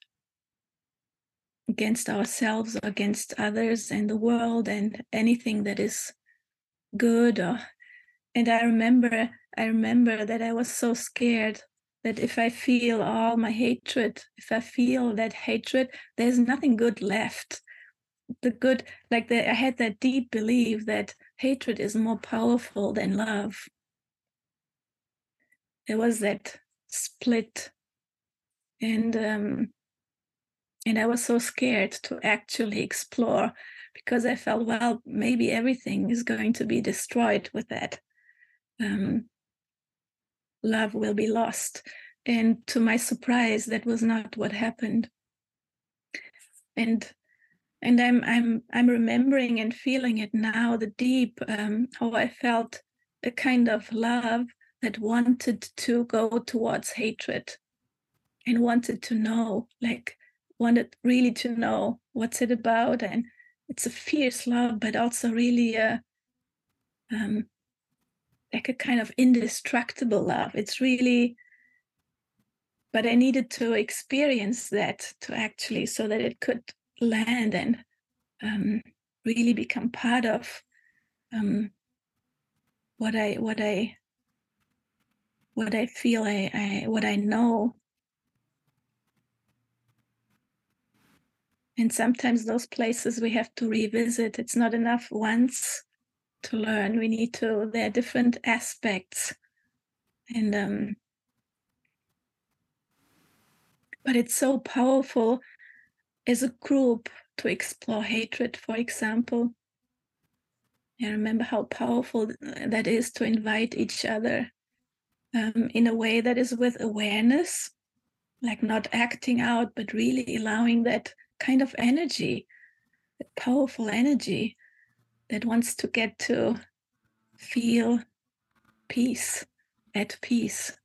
against ourselves against others and the world and anything that is good or and i remember i remember that i was so scared that if i feel all my hatred if i feel that hatred there's nothing good left the good like the, i had that deep belief that hatred is more powerful than love. There was that split, and um, and I was so scared to actually explore because I felt, well, maybe everything is going to be destroyed with that. Um, love will be lost. And to my surprise, that was not what happened. And and i'm i'm i'm remembering and feeling it now the deep um, how i felt a kind of love that wanted to go towards hatred and wanted to know like wanted really to know what's it about and it's a fierce love but also really a um, like a kind of indestructible love. It's really but i needed to experience that to actually so that it could land and um, really become part of um, what I what I what I feel I, I what I know. And sometimes those places we have to revisit it's not enough once to learn. We need to there are different aspects. And um but it's so powerful as a group to explore hatred for example. I remember how powerful that is to invite each other um, in a way that is with awareness, like not acting out, but really allowing that kind of energy, powerful energy that wants to get to feel peace, at peace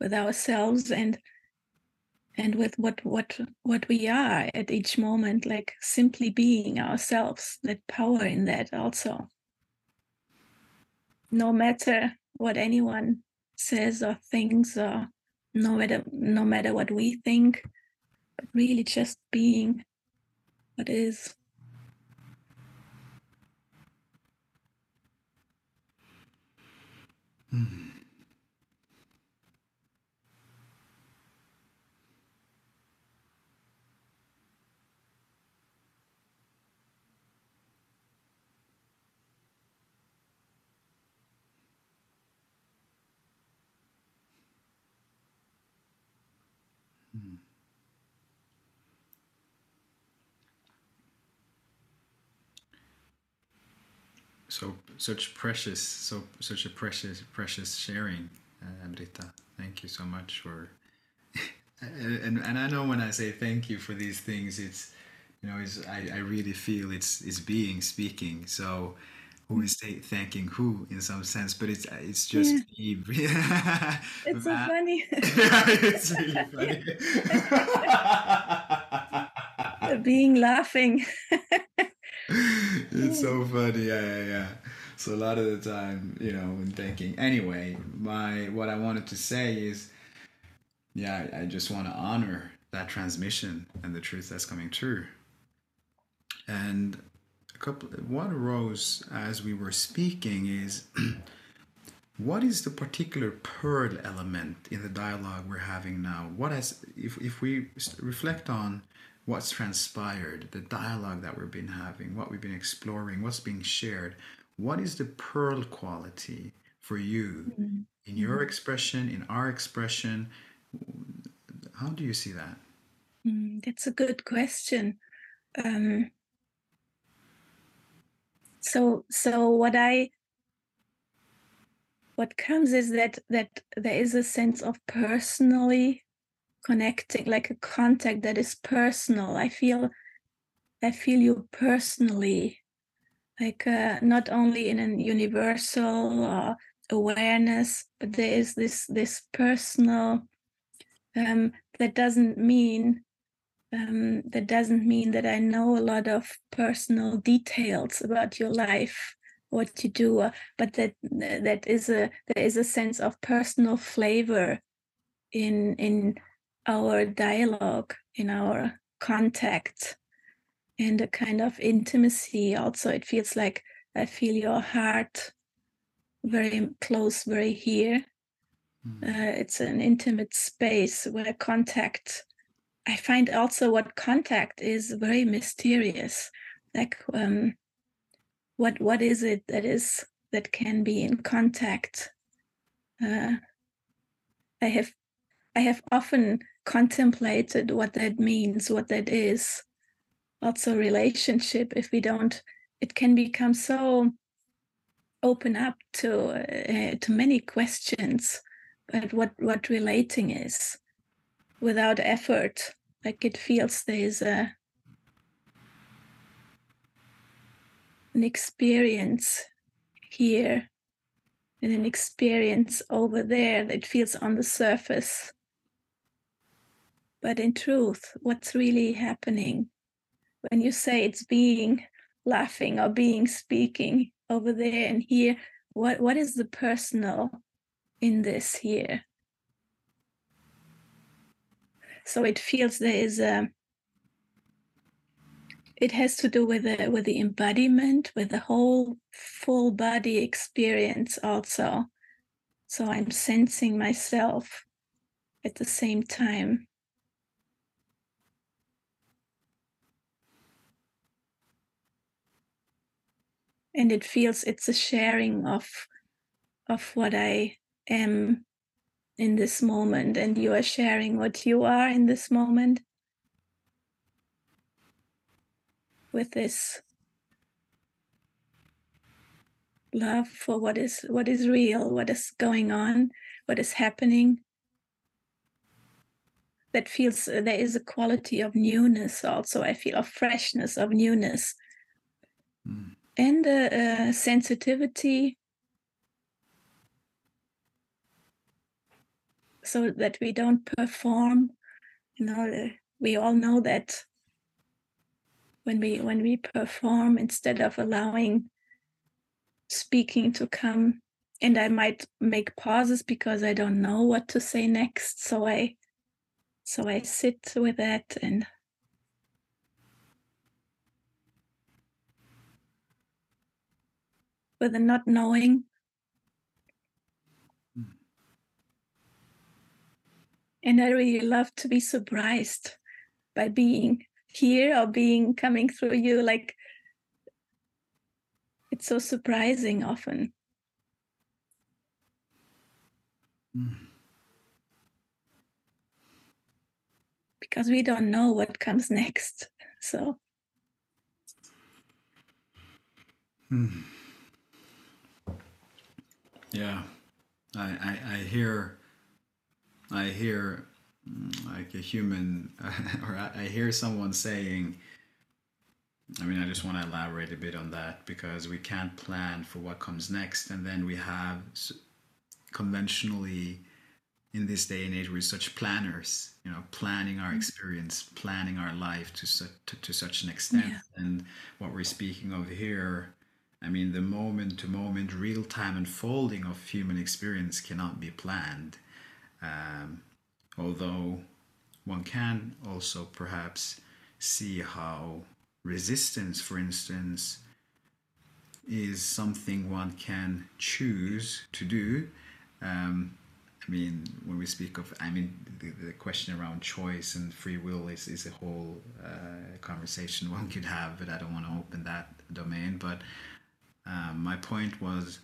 with ourselves and and with what what what we are at each moment like simply being ourselves that power in that also. No matter what anyone says or thinks or no matter no matter what we think but really just being what is Hmm. so such precious so such a precious precious sharing uh, Britta thank you so much for and, and I know when I say thank you for these things it's you know it's, I, I really feel it's it's being speaking. So who is thanking who in some sense but it's it's just yeah. it's so funny. It's really funny. Being laughing. It's so funny. Yeah yeah yeah so a lot of the time you know when thinking anyway my what i wanted to say is yeah i just want to honor that transmission and the truth that's coming through and a couple what arose as we were speaking is what is the particular pearl element in the dialogue we're having now what has if, if we reflect on what's transpired, the dialogue that we've been having, what we've been exploring, what's being shared. What is the pearl quality for you mm-hmm. in your expression, in our expression? How do you see that? Mm, that's a good question. Um, so, so what I what comes is that that there is a sense of personally connecting like a contact that is personal i feel i feel you personally like uh, not only in a universal uh, awareness but there is this this personal um, that doesn't mean um, that doesn't mean that i know a lot of personal details about your life what you do uh, but that that is a there is a sense of personal flavor in in our dialogue, in our contact, and a kind of intimacy. Also, it feels like I feel your heart very close, very here. Mm. Uh, it's an intimate space where contact. I find also what contact is very mysterious. Like, um, what what is it that is that can be in contact? Uh, I have I have often contemplated what that means, what that is. Also, relationship, if we don't, it can become so open up to uh, to many questions but what what relating is without effort. Like it feels there's a an experience here and an experience over there that feels on the surface. But in truth, what's really happening when you say it's being laughing or being speaking over there and here, what, what is the personal in this here? So it feels there is a it has to do with the with the embodiment with the whole full body experience also so i'm sensing myself at the same time and it feels it's a sharing of of what I am in this moment, and you are sharing what you are in this moment with this love for what is what is real, what is going on, what is happening. That feels uh, there is a quality of newness also. I feel of freshness, of newness, mm. And the a sensitivity. So that we don't perform you know uh, we all know that when we when we perform instead of allowing speaking to come and i might make pauses because i don't know what to say next so i so i sit with that and with the not knowing And I really love to be surprised by being here or being coming through you. Like it's so surprising often. Mm. Because we don't know what comes next. So. Mm. Yeah, I, I, I hear I hear mm, like a human, or I hear someone saying, I mean, I just want to elaborate a bit on that because we can't plan for what comes next. And then we have conventionally in this day and age, we're such planners, you know, planning our mm. experience, planning our life to such, to, to such an extent. Yeah. And what we're speaking of here, I mean, the moment to moment, real time unfolding of human experience cannot be planned. Um, although one can also perhaps see how resistance, for instance, is something one can choose to do. Um, I mean, when we speak of, I mean, the, the, question around choice and free will is, is a whole uh, conversation one could have, but I don't want to open that domain. But um, my point was,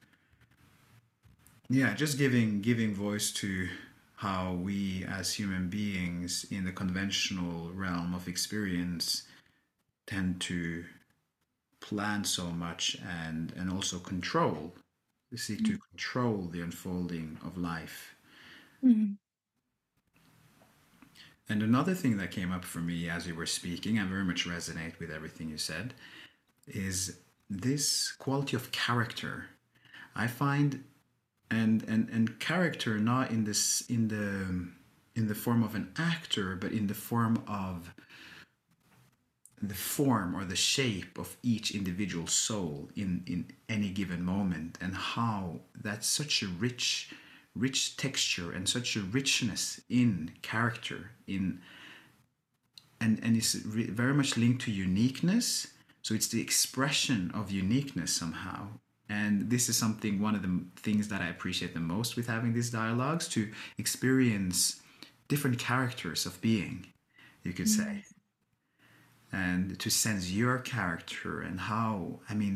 yeah, just giving giving voice to how we as human beings in the conventional realm of experience tend to plan so much and and also control seek mm-hmm. to control the unfolding of life mm-hmm. and another thing that came up for me as you were speaking i very much resonate with everything you said is this quality of character i find and and and character not in this in the in the form of an actor but in the form of the form or the shape of each individual soul in in any given moment and how that's such a rich rich texture and such a richness in character in and and it's very much linked to uniqueness so it's the expression of uniqueness somehow and this is something one of the things that i appreciate the most with having these dialogues to experience different characters of being you could say mm-hmm. And to sense your character and how i mean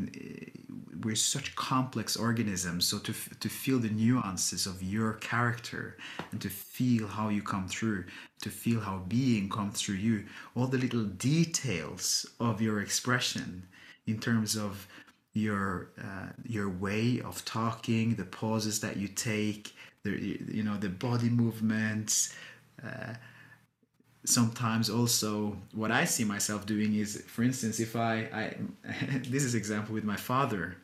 we're such complex organisms so to to feel the nuances of your character and to feel how you come through to feel how being comes through you all the little details of your expression in terms of your uh, your way of talking, the pauses that you take, the you know the body movements. Uh, sometimes also what I see myself doing is, for instance, if I, I this is example with my father.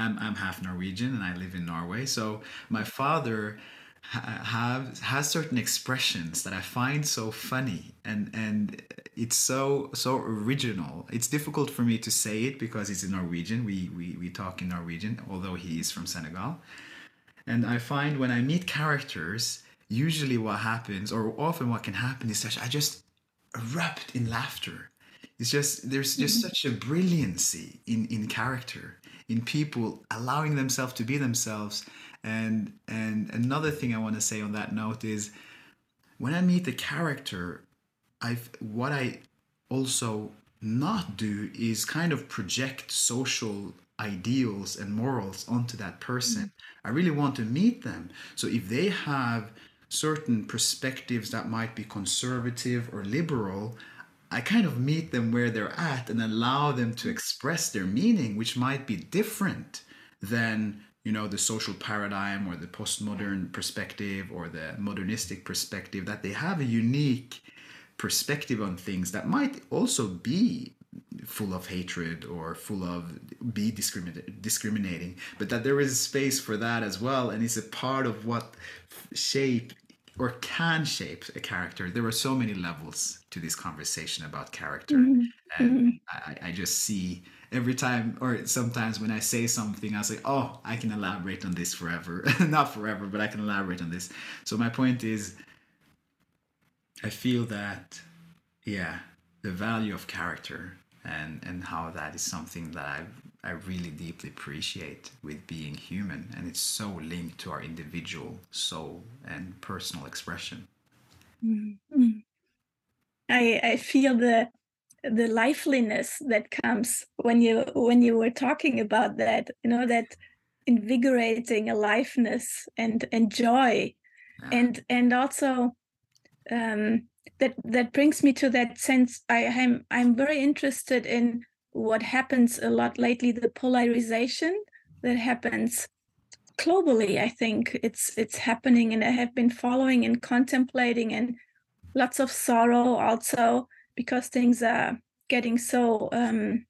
I'm I'm half Norwegian and I live in Norway, so my father have has certain expressions that I find so funny and and it's so so original. It's difficult for me to say it because it's in Norwegian. We we we talk in Norwegian, although he is from Senegal. And I find when I meet characters, usually what happens, or often what can happen, is such I just erupt in laughter. It's just there's just mm-hmm. such a brilliancy in in character, in people allowing themselves to be themselves and and another thing I want to say on that note is when I meet the character, I've what I also not do is kind of project social ideals and morals onto that person. Mm-hmm. I really want to meet them. So if they have certain perspectives that might be conservative or liberal, I kind of meet them where they're at and allow them to express their meaning, which might be different than you know the social paradigm or the postmodern perspective or the modernistic perspective that they have a unique perspective on things that might also be full of hatred or full of be discrimin- discriminating but that there is space for that as well and it's a part of what shape or can shape a character there are so many levels to this conversation about character mm-hmm. and mm-hmm. I, I just see every time or sometimes when i say something i say oh i can elaborate on this forever not forever but i can elaborate on this so my point is i feel that yeah the value of character and and how that is something that i i really deeply appreciate with being human and it's so linked to our individual soul and personal expression mm-hmm. i i feel the the liveliness that comes when you when you were talking about that you know that invigorating aliveness and and joy yeah. and and also um that that brings me to that sense. I am i'm very interested in what happens a lot lately the polarization that happens globally i think. It's it's happening and i have been following and contemplating and lots of sorrow also because things are getting so um,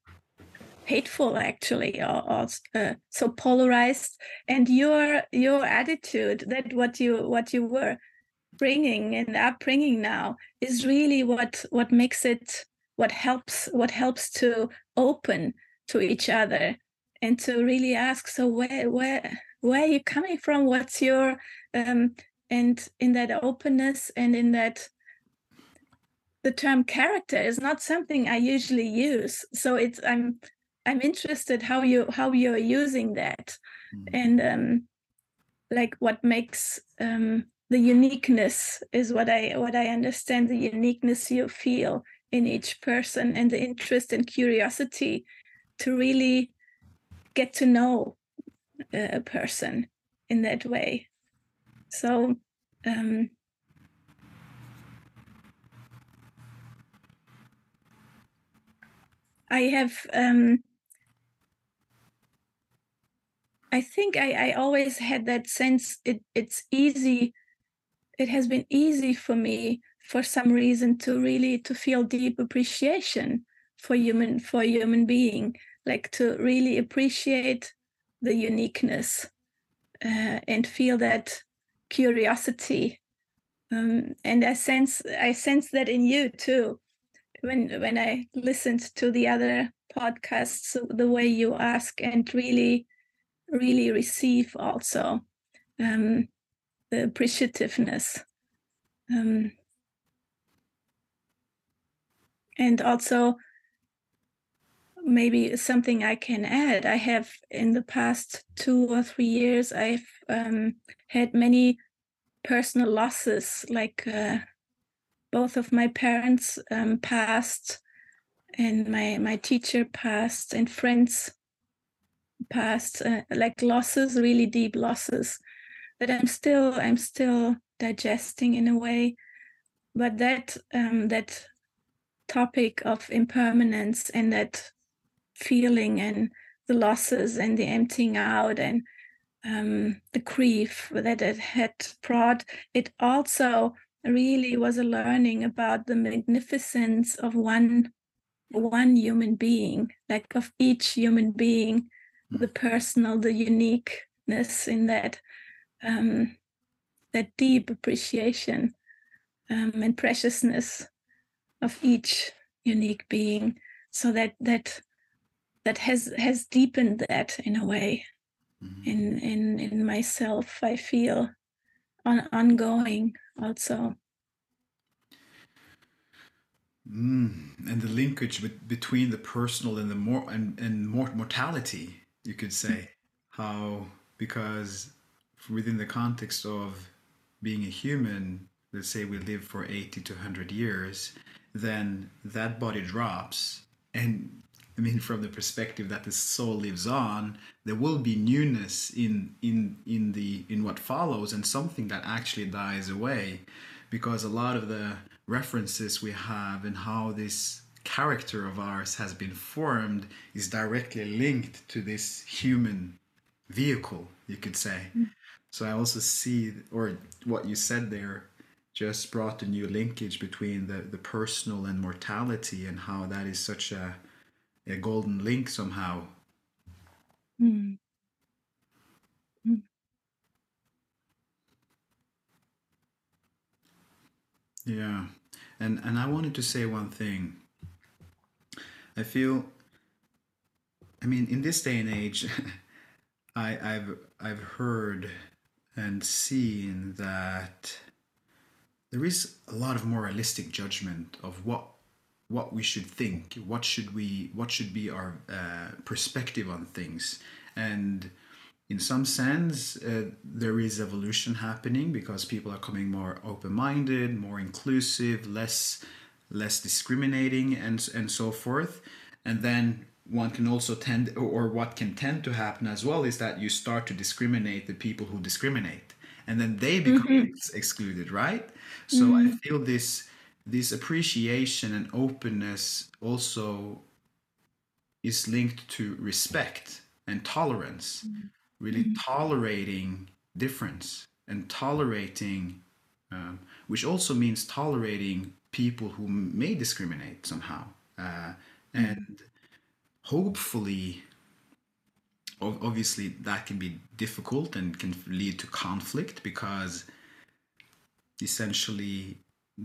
hateful actually or, or uh, so polarized. And your your attitude that what you what you were bringing and upbringing now is really what what makes it what helps what helps to open to each other and to really ask so where where where are you coming from what's your um and in that openness and in that the term character is not something I usually use. So it's I'm I'm interested how you how you're using that, mm. and um, like what makes um, the uniqueness is what I what I understand the uniqueness you feel in each person and the interest and curiosity to really get to know a person in that way. So um, I have um, I think I, I always had that sense it it's easy it has been easy for me for some reason to really to feel deep appreciation for human for human being like to really appreciate the uniqueness uh, and feel that curiosity. Um, and I sense I sense that in you too. When when I listened to the other podcasts, the way you ask and really, really receive also. Um, the appreciativeness. Um, and also maybe something I can add. I have in the past two or three years, I've um, had many personal losses, like uh, both of my parents um, passed and my my teacher passed and friends passed uh, like losses really deep losses that i'm still i'm still digesting in a way but that um, that topic of impermanence and that feeling and the losses and the emptying out and um, the grief that it had brought it also really was a learning about the magnificence of one one human being like of each human being the mm. personal the uniqueness in that um, that deep appreciation um, and preciousness of each unique being. So that that that has has deepened that in a way. Mm-hmm. in in in myself i feel on ongoing also. Mm, and the linkage with, between the personal and the more and, and more mortality, you could say, how because within the context of being a human, let's say we live for 80 to 100 years, then that body drops and I mean, from the perspective that the soul lives on, there will be newness in in in the in what follows, and something that actually dies away, because a lot of the references we have and how this character of ours has been formed is directly linked to this human vehicle, you could say. Mm. So I also see, or what you said there, just brought a new linkage between the, the personal and mortality and how that is such a, a golden link somehow. Mm. Mm. Yeah. And and I wanted to say one thing. I feel I mean in this day and age I, I've I've heard and seen that there is a lot of moralistic judgment of what what we should think, what should we, what should be our uh, perspective on things, and in some sense, uh, there is evolution happening because people are coming more open-minded, more inclusive, less less discriminating, and and so forth. And then one can also tend, or what can tend to happen as well, is that you start to discriminate the people who discriminate, and then they become mm-hmm. ex- excluded, right? So mm-hmm. I feel this this appreciation and openness also is linked to respect and tolerance. Mm-hmm really mm-hmm. tolerating difference and tolerating, um, which also means tolerating people who may discriminate somehow. Uh, mm-hmm. and hopefully, obviously, that can be difficult and can lead to conflict because essentially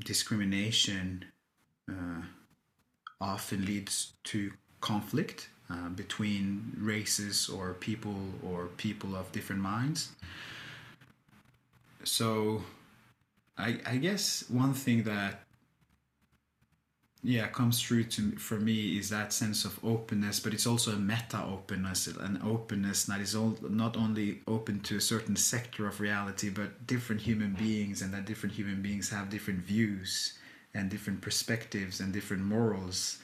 discrimination uh, often leads to conflict uh, between races or people or people of different minds. So, I, I guess one thing that yeah comes through to for me is that sense of openness but it's also a meta openness an openness that is all, not only open to a certain sector of reality but different human beings and that different human beings have different views and different perspectives and different morals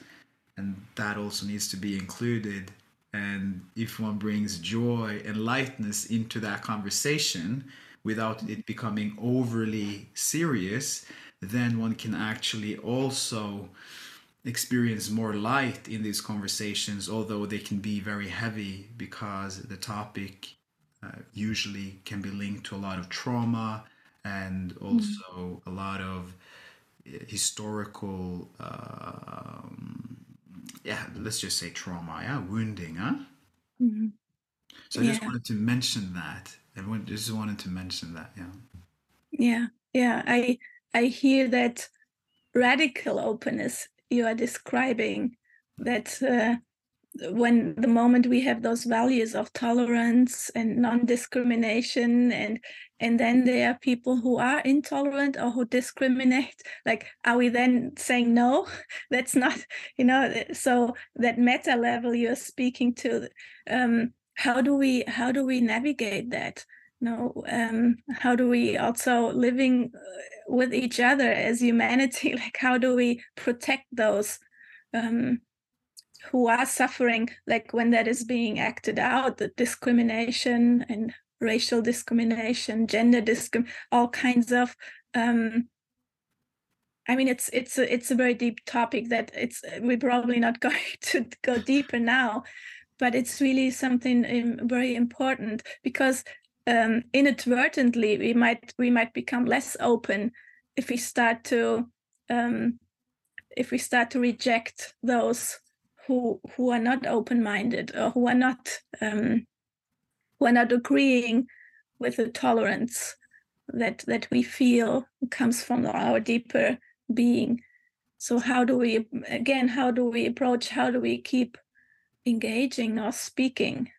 and that also needs to be included. And if one brings joy and lightness into that conversation without it becoming overly serious then one can actually also experience more light in these conversations although they can be very heavy because the topic uh, usually can be linked to a lot of trauma and mm-hmm. also mm. a lot of uh, historical um, yeah, let's just say trauma, yeah, wounding, huh? Mm-hmm. So I yeah. just wanted to mention that. I just wanted to mention that, yeah. Yeah, yeah. I I hear that radical openness you are describing. That uh, when the moment we have those values of tolerance and non-discrimination and and then there are people who are intolerant or who discriminate like are we then saying no that's not you know so that meta level you're speaking to um how do we how do we navigate that no um how do we also living uh, with each other as humanity? Like how do we protect those um who are suffering? Like when that is being acted out the discrimination and racial discrimination gender discrim all kinds of um i mean it's it's a, it's a very deep topic that it's we're probably not going to go deeper now but it's really something um, very important because um, inadvertently we might we might become less open if we start to um, if we start to reject those who who are not open-minded or who are not um, who are not agreeing with the tolerance that that we feel comes from our deeper being. So how do we again how do we approach how do we keep engaging or speaking?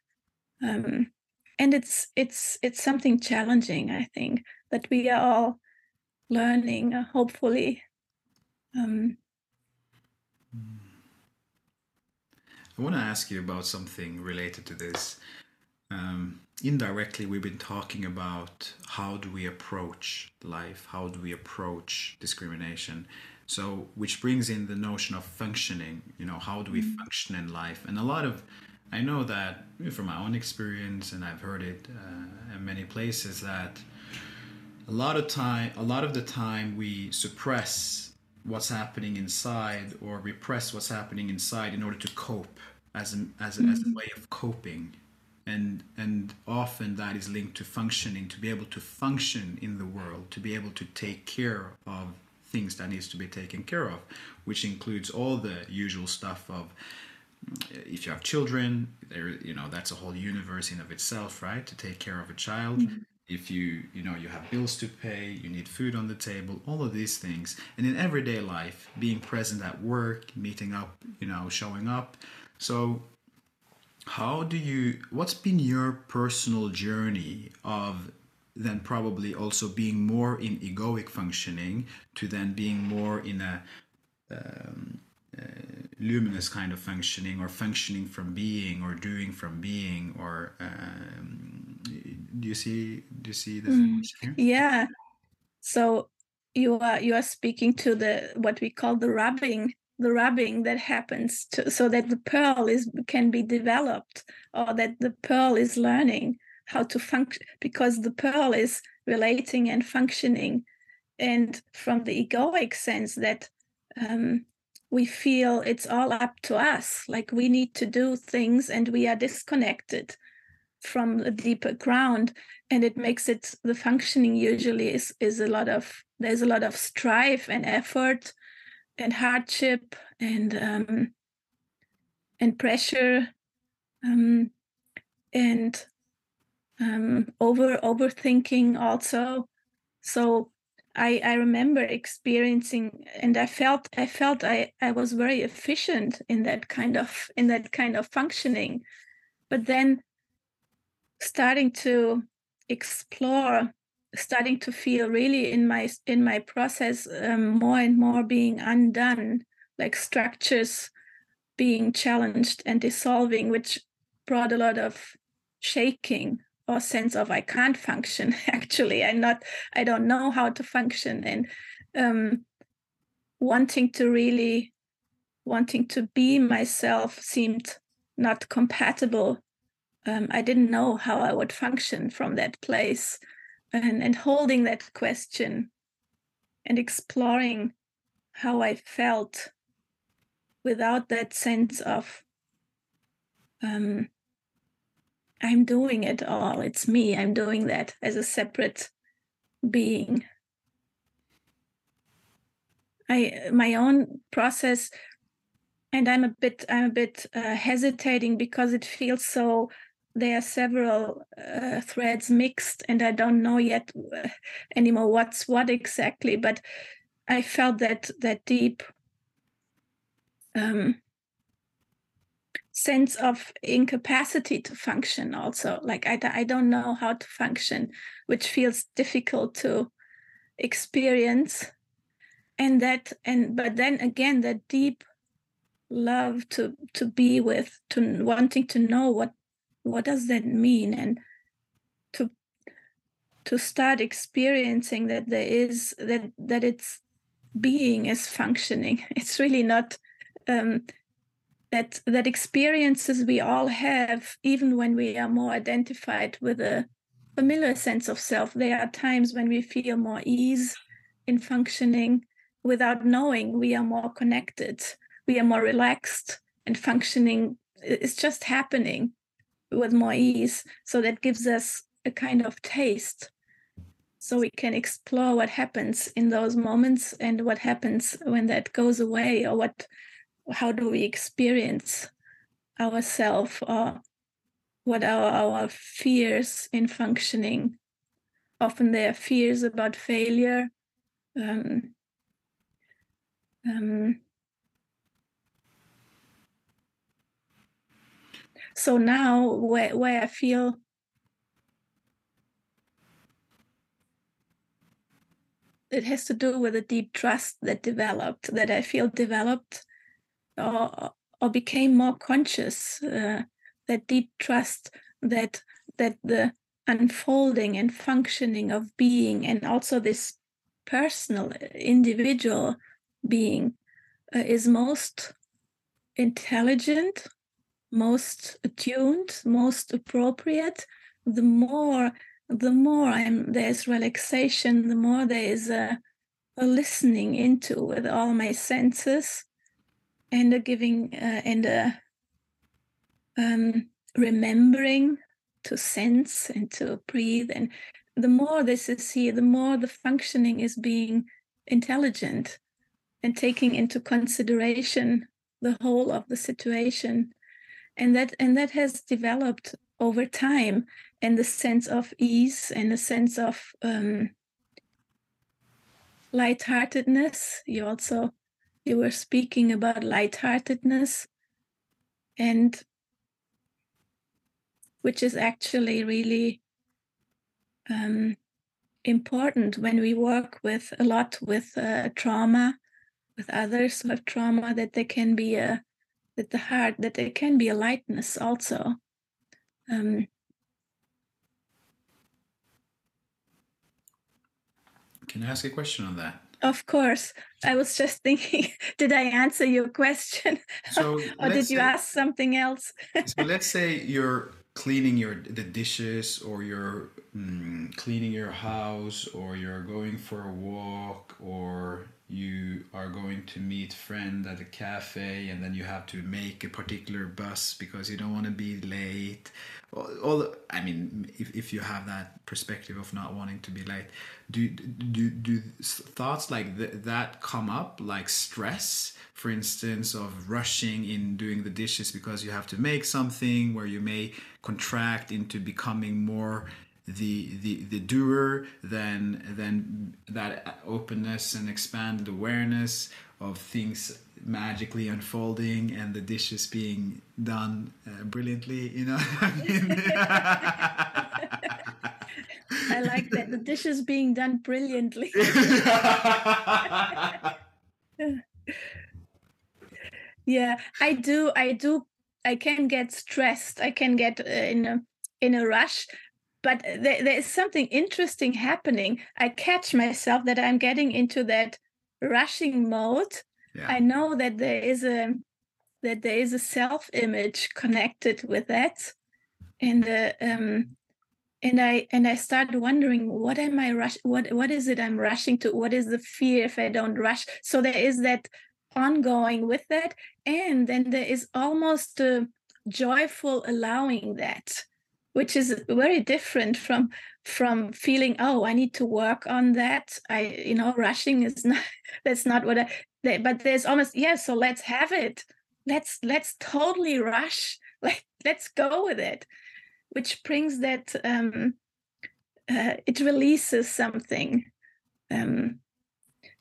Um, and it's it's it's something challenging i think that we are all learning uh, hopefully um, mm. I want to ask you about something related to this. Um, indirectly, we've been talking about how do we approach life, how do we approach discrimination. So, which brings in the notion of functioning. You know, how do we mm-hmm. function in life? And a lot of, I know that from my own experience, and I've heard it uh, in many places that a lot of time, a lot of the time, we suppress what's happening inside or repress what's happening inside in order to cope as a, as a, as a mm-hmm. way of coping and and often that is linked to functioning to be able to function in the world to be able to take care of things that needs to be taken care of which includes all the usual stuff of if you have children there you know that's a whole universe in of itself right to take care of a child. Mm-hmm. if you you know you have bills to pay you need food on the table all of these things. And in everyday life being present at work meeting up you know showing up. So how do you what's been your personal journey of then probably also being more in egoic functioning to then being more in a um, uh, luminous kind of functioning or functioning from being or doing from being or um, do you see do you see the mm, yeah. So you are you are speaking to the what we call the rubbing the rubbing that happens to, so that the pearl is can be developed or that the pearl is learning how to function because the pearl is relating and functioning. And from the egoic sense that um, we feel it's all up to us like we need to do things and we are disconnected from the deeper ground and it makes it the functioning usually is is a lot of there's a lot of strife and effort and hardship and um, and pressure um, and um, over overthinking also. So I I remember experiencing and I felt I felt I I was very efficient in that kind of in that kind of functioning, but then starting to explore starting to feel really in my in my process um, more and more being undone like structures being challenged and dissolving which brought a lot of shaking or sense of i can't function actually i'm not i don't know how to function and um, wanting to really wanting to be myself seemed not compatible. Um, i didn't know how i would function from that place and, and holding that question and exploring how I felt without that sense of um, I'm doing it all. It's me. I'm doing that as a separate being. I my own process, and I'm a bit I'm a bit uh, hesitating because it feels so there are several uh, threads mixed and i don't know yet uh, anymore what's what exactly but i felt that that deep um, sense of incapacity to function also. Like I, I don't know how to function which feels difficult to experience. And that and but then again that deep love to to be with to wanting to know what what does that mean? And to to start experiencing that there is that that it's being is functioning. It's really not um, that that experiences we all have even when we are more identified with a familiar sense of self there are times when we feel more ease in functioning without knowing we are more connected we are more relaxed and functioning it's just happening with more ease. So that gives us a kind of taste. So we can explore what happens in those moments and what happens when that goes away, or what how do we experience ourselves or what are our fears in functioning. Often there are fears about failure. Um, um, so now where, where i feel it has to do with a deep trust that developed that i feel developed or or became more conscious uh, that deep trust that that the unfolding and functioning of being and also this personal individual being uh, is most intelligent, most attuned, most appropriate, the more the more I'm, there's relaxation, the more there is a, a listening into with all my senses, and a giving uh, and a um, remembering to sense and to breathe. And the more this is here, the more the functioning is being intelligent and taking into consideration the whole of the situation and that and that has developed over time and the sense of ease and the sense of um, lightheartedness you also you were speaking about lightheartedness and which is actually really um, important when we work with a lot with uh, trauma with others who have trauma that there can be a that the heart that there can be a lightness also. Um, can i ask a question on that of course. I was just thinking did i answer your question? So or did you say, ask something else? So let's say you're cleaning your the dishes or you're mm, cleaning your house or you're going for a walk or you are going to meet friend at a cafe and then you have to make a particular bus because you don't want to be late. All, all i mean if, if you have that perspective of not wanting to be late do do do thoughts like th- that come up like stress for instance of rushing in doing the dishes because you have to make something where you may contract into becoming more the the the doer than than that openness and expanded awareness of things magically unfolding and the dishes being done uh, brilliantly you know? I like that the dishes being done brilliantly. Yeah i do i do i can get stressed. I can get uh, in a in a rush but there, there's something interesting happening. I catch myself that i'm getting into that rushing mode. Yeah. i know that there is a that there is a self image connected with that. And uh, um and i and i start wondering what am i rush what what is it i'm rushing to? What is the fear if i don't rush? So there is that ongoing with that. And then there is almost a joyful allowing that which is very different from from feeling oh i need to work on that. I you know rushing is not that's not what i but there's almost yeah so let's have it. Let's let's totally rush. Like let's go with it. Which brings that um uh, it releases something um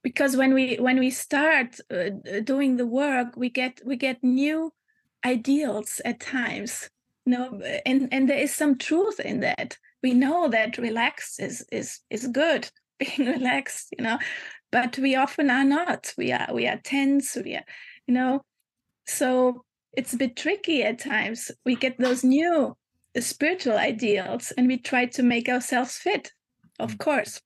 because when we when we start uh, doing the work we get we get new ideals at times no and and there is some truth in that. We know that relaxed is is is good being relaxed you know but we often are not. We are we are tense we are you know. So it's a bit tricky at times. We get those new spiritual ideals and we try to make ourselves fit of mm. course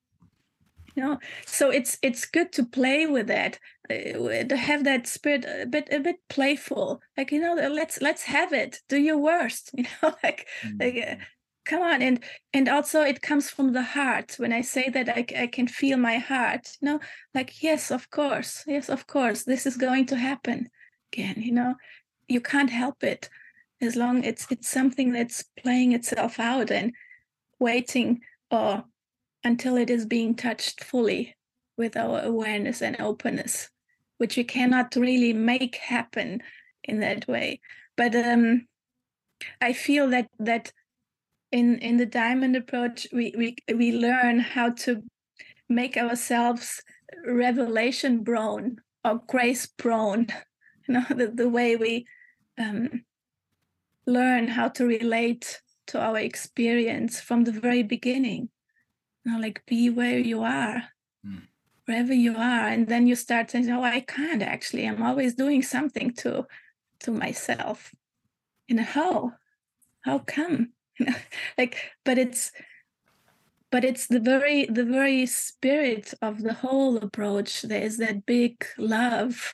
you know? So it's it's good to play with that uh, to have that spirit a bit a bit playful. Like you know let's let's have it. Do your worst you know? Like mm-hmm. like uh, come on. And and also it comes from the heart. When i say that I, I can feel my heart you know? Like yes of course. Yes of course. This is going to happen again you know? You can't help it as long it's it's something that's playing itself out and waiting or until it is being touched fully with our awareness and openness, which we cannot really make happen in that way. But um, I feel that that in in the diamond approach, we we we learn how to make ourselves revelation prone or grace prone. You know, the, the way we um, learn how to relate to our experience from the very beginning you know, like be where you are, mm. wherever you are, and then you start saying, "Oh, I can't actually. I'm always doing something to to myself." You know how? How come? like, but it's but it's the very the very spirit of the whole approach there is that big love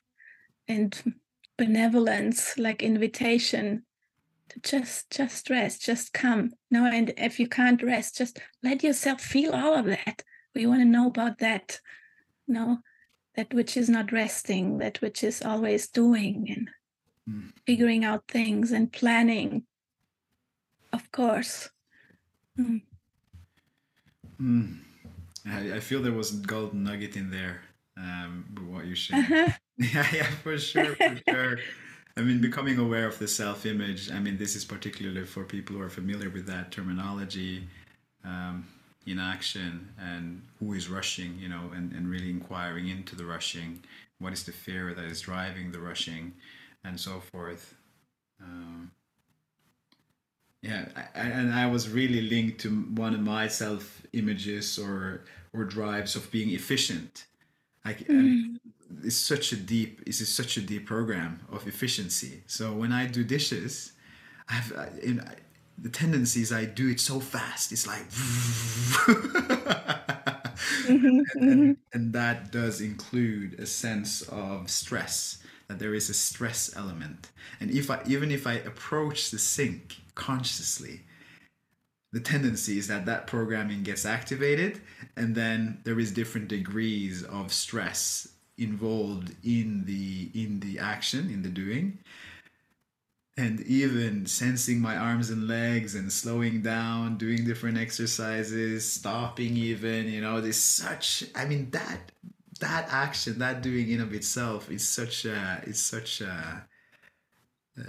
and benevolence like invitation just just rest just come no and if you can't rest just let yourself feel all of that we want to know about that no that which is not resting that which is always doing and mm. figuring out things and planning of course mm. Mm. I, I, feel there was a golden nugget in there um, what you shared uh-huh. yeah yeah for sure for sure I mean, becoming aware of the self image, I mean, this is particularly for people who are familiar with that terminology um, in action and who is rushing, you know, and, and really inquiring into the rushing. What is the fear that is driving the rushing and so forth. Um, yeah, I, and I was really linked to one of my self images or or drives of being efficient. Like, mm it's such a deep it's such a deep program of efficiency. So when i do dishes i have uh, I, in, the tendency is i do it so fast it's like and, and, and that does include a sense of stress that there is a stress element. And if i even if i approach the sink consciously the tendency is that that programming gets activated and then there is different degrees of stress involved in the in the action in the doing and even sensing my arms and legs and slowing down doing different exercises stopping even you know there's such i mean that that action that doing in of itself is such a is such a,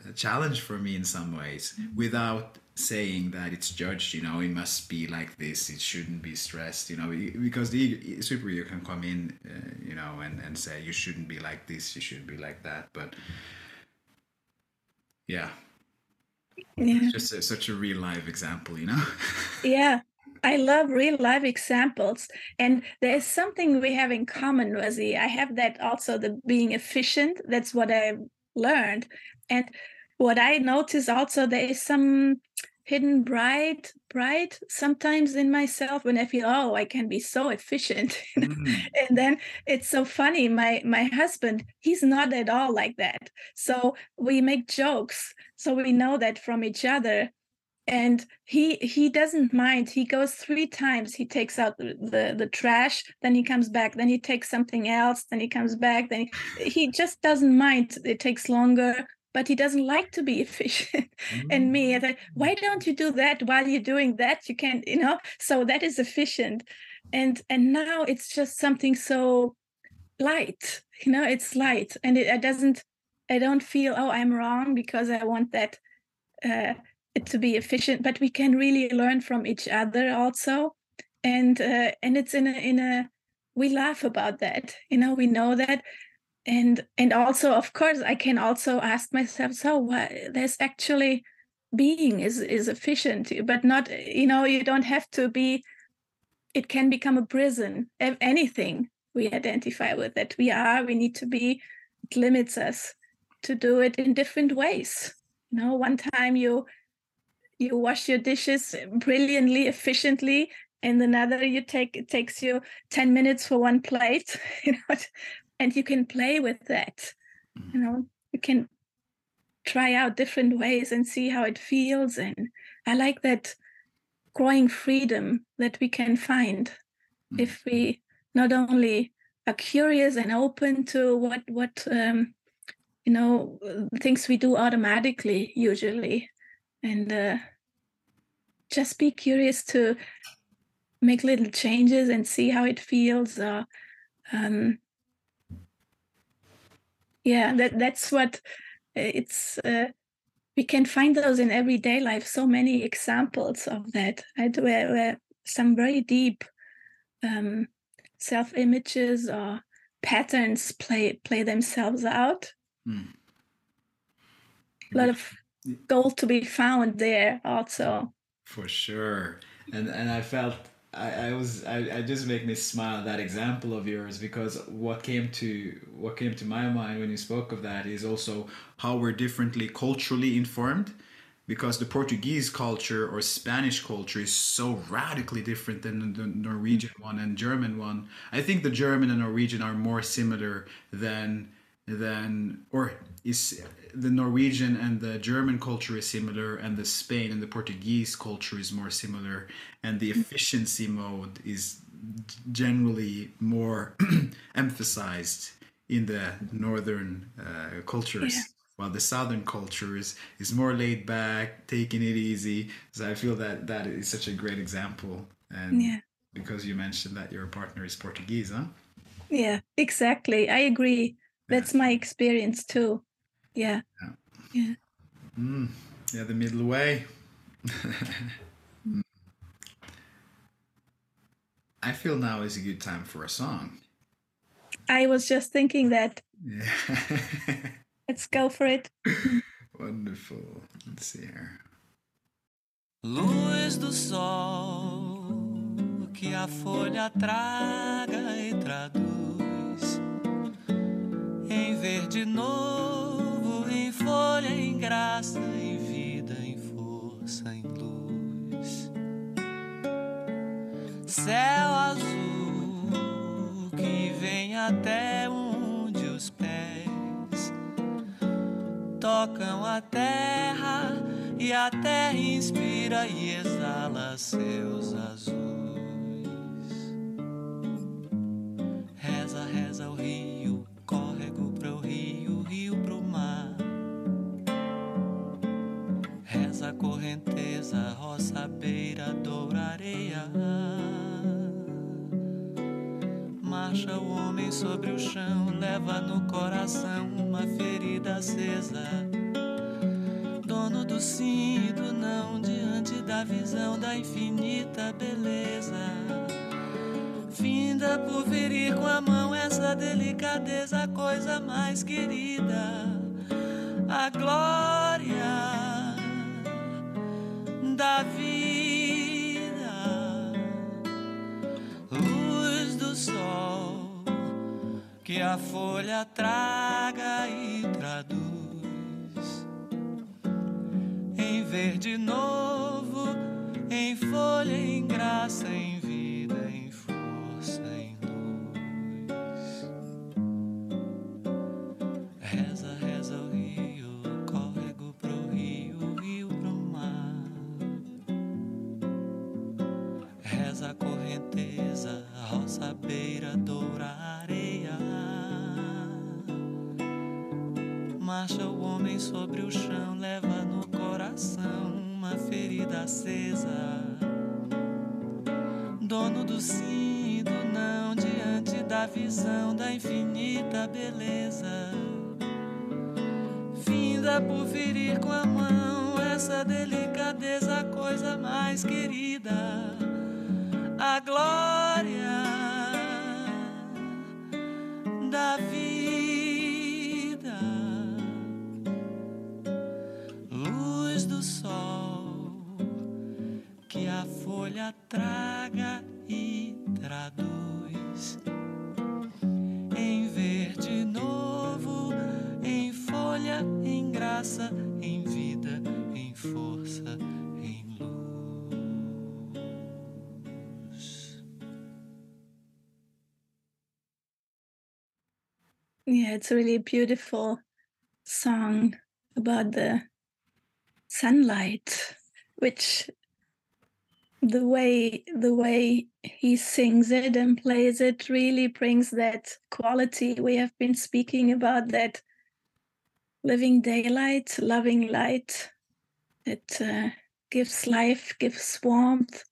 a challenge for me in some ways mm-hmm. without saying that it's judged you know it must be like this it shouldn't be stressed you know because the super ego can come in uh, you know and, and say you shouldn't be like this you shouldn't be like that but yeah yeah it's just a, such a real life example you know yeah I love real life examples. And there's something we have in common, Wazee. I have that also, the being efficient. That's what I learned. And what I notice also there is some hidden bright bright sometimes in myself when i feel oh i can be so efficient. Mm. and then it's so funny my my husband he's not at all like that. So we make jokes so we know that from each other and he he doesn't mind. He goes three times. He takes out the, the, the trash then he comes back then he takes something else then he comes back then he, he just doesn't mind. It takes longer but he doesn't like to be efficient. Mm. and me I, why don't you do that while you're doing that? You can you know? So that is efficient. And and now it's just something so light you know? It's light and it, it doesn't i don't feel oh i'm wrong because i want that uh it to be efficient. But we can really learn from each other also. And uh, and it's in a in a we laugh about that you know? We know that and and also of course i can also ask myself so what there's actually being is is efficient but not you know you don't have to be it can become a prison. If anything we identify with that we are we need to be it limits us to do it in different ways. You know one time you you wash your dishes brilliantly efficiently and another you take it takes you 10 minutes for one plate. You know and you can play with that you know? You can try out different ways and see how it feels and i like that growing freedom that we can find mm-hmm. if we not only are curious and open to what what um, you know things we do automatically usually. And uh, just be curious to make little changes and see how it feels uh, um, yeah that that's what uh, it's uh, we can find those in everyday life so many examples of that right? Where, where some very deep um, self images or patterns play play themselves out. Mm. a lot of gold to be found there also. For sure. And and i felt I, I was I, I just make me smile that example of yours because what came to what came to my mind when you spoke of that is also how we're differently culturally informed because the Portuguese culture or Spanish culture is so radically different than the Norwegian one and German one. I think the German and Norwegian are more similar than than or is the Norwegian and the German culture is similar and the Spain and the Portuguese culture is more similar and the efficiency mode is generally more emphasized in the northern uh, cultures. Yeah. while the southern culture is is more laid back taking it easy. So i feel that that is such a great example and yeah. because you mentioned that your partner is portuguese huh? Yeah exactly. I agree. That's my experience too yeah. Yeah. Yeah, mm, yeah the middle way. I feel now is a good time for a song. I was just thinking that. Yeah. Let's go for it. Wonderful. Let's see here. Luz do sol que a folha traga e traduz em verde novo, em folha, em graça, em vida, em força, em luz. Céu azul que vem até onde os pés tocam a terra e a terra inspira e exala seus azuis. Reza, reza o rio, correnteza, roça, beira, doura, areia. Marcha o homem sobre o chão, leva no coração uma ferida acesa. Dono do sim e do não, diante da visão da infinita beleza. Finda por ferir com a mão essa delicadeza, coisa mais querida. A glória da vida, luz do sol que a folha traga e traduz em verde novo, em folha, em graça, em doura, areia. marcha o homem sobre o chão, leva no coração uma ferida acesa. Dono do sim e do não, diante da visão da infinita beleza. Finda por ferir com a mão essa delicadeza, a coisa mais querida. A glória da vida. folha traga e traduz it's a really beautiful song about the sunlight, which the way the way he sings it and plays it really brings that quality. We have been speaking about that living daylight loving light. It uh, gives life gives warmth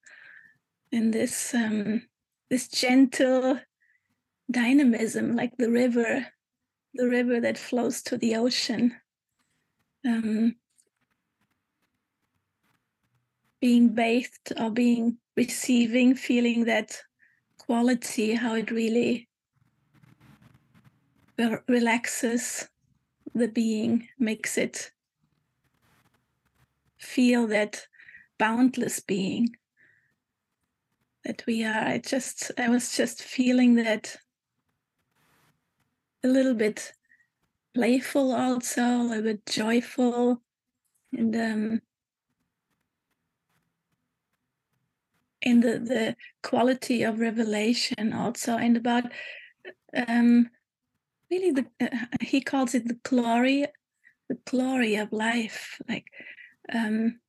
and this um, this gentle dynamism like the river the river that flows to the ocean um, being bathed or being receiving, feeling that quality, how it really relaxes the being, makes it feel that boundless being that we are. I just, I was just feeling that a little bit playful also a little bit joyful. And um in the the quality of revelation also and about um really the uh, he calls it the glory the glory of life like um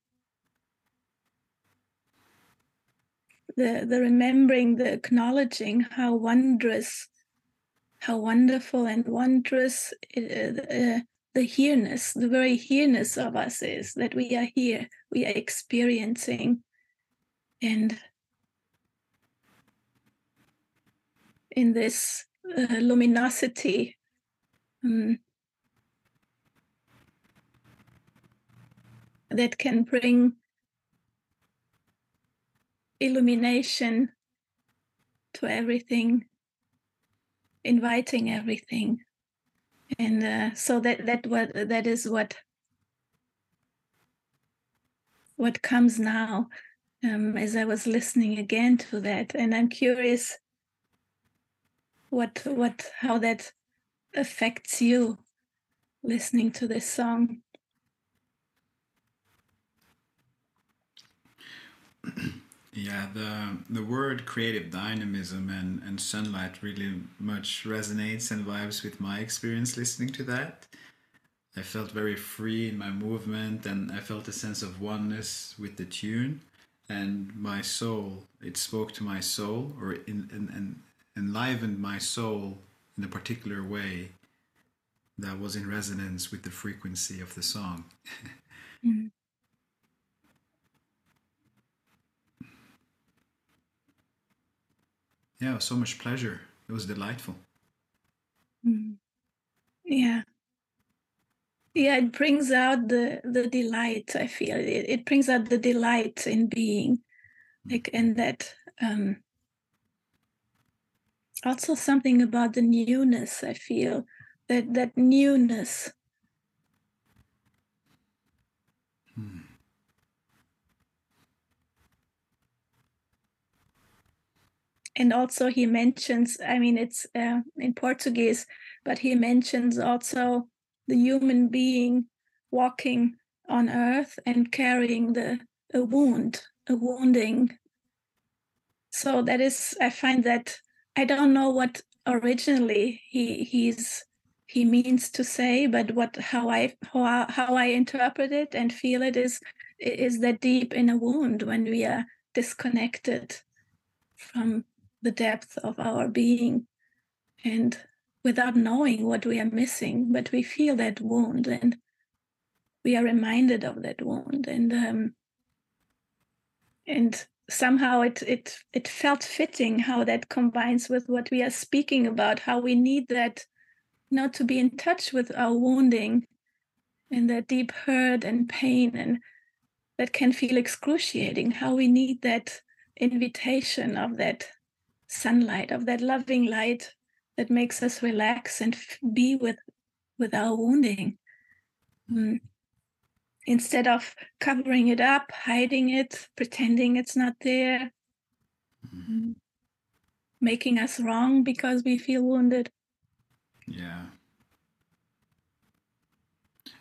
the the remembering the acknowledging how wondrous how wonderful and wondrous it, uh, the here-ness the very here-ness of us is that we are here we are experiencing. And in this uh, luminosity um, that can bring illumination to everything inviting everything and uh, so that that what that is what what comes now um, as I was listening again to that, and I'm curious what what how that affects you listening to this song. Yeah, the the word creative dynamism and, and sunlight really much resonates and vibes with my experience listening to that. I felt very free in my movement and I felt a sense of oneness with the tune and my soul, it spoke to my soul or in, in, in enlivened my soul in a particular way that was in resonance with the frequency of the song. mm-hmm. Yeah, so much pleasure. It was delightful. Mm. Yeah. Yeah, it brings out the the delight. I feel it, it brings out the delight in being, like, and that um, also something about the newness. I feel that that newness. And also he mentions i mean it's uh, in portuguese but he mentions also the human being walking on earth and carrying the a wound a wounding. So that is i find that i don't know what originally he he's he means to say but what how i how, how i interpret it and feel it is is that deep in a wound when we are disconnected from the depth of our being. And without knowing what we are missing but we feel that wound and we are reminded of that wound. And um, and somehow it it it felt fitting how that combines with what we are speaking about how we need that not to be in touch with our wounding and that deep hurt and pain and that can feel excruciating how we need that invitation of that sunlight of that loving light that makes us relax and be with with our wounding. Mm. instead of covering it up hiding it pretending it's not there. Mm. making us wrong because we feel wounded. Yeah.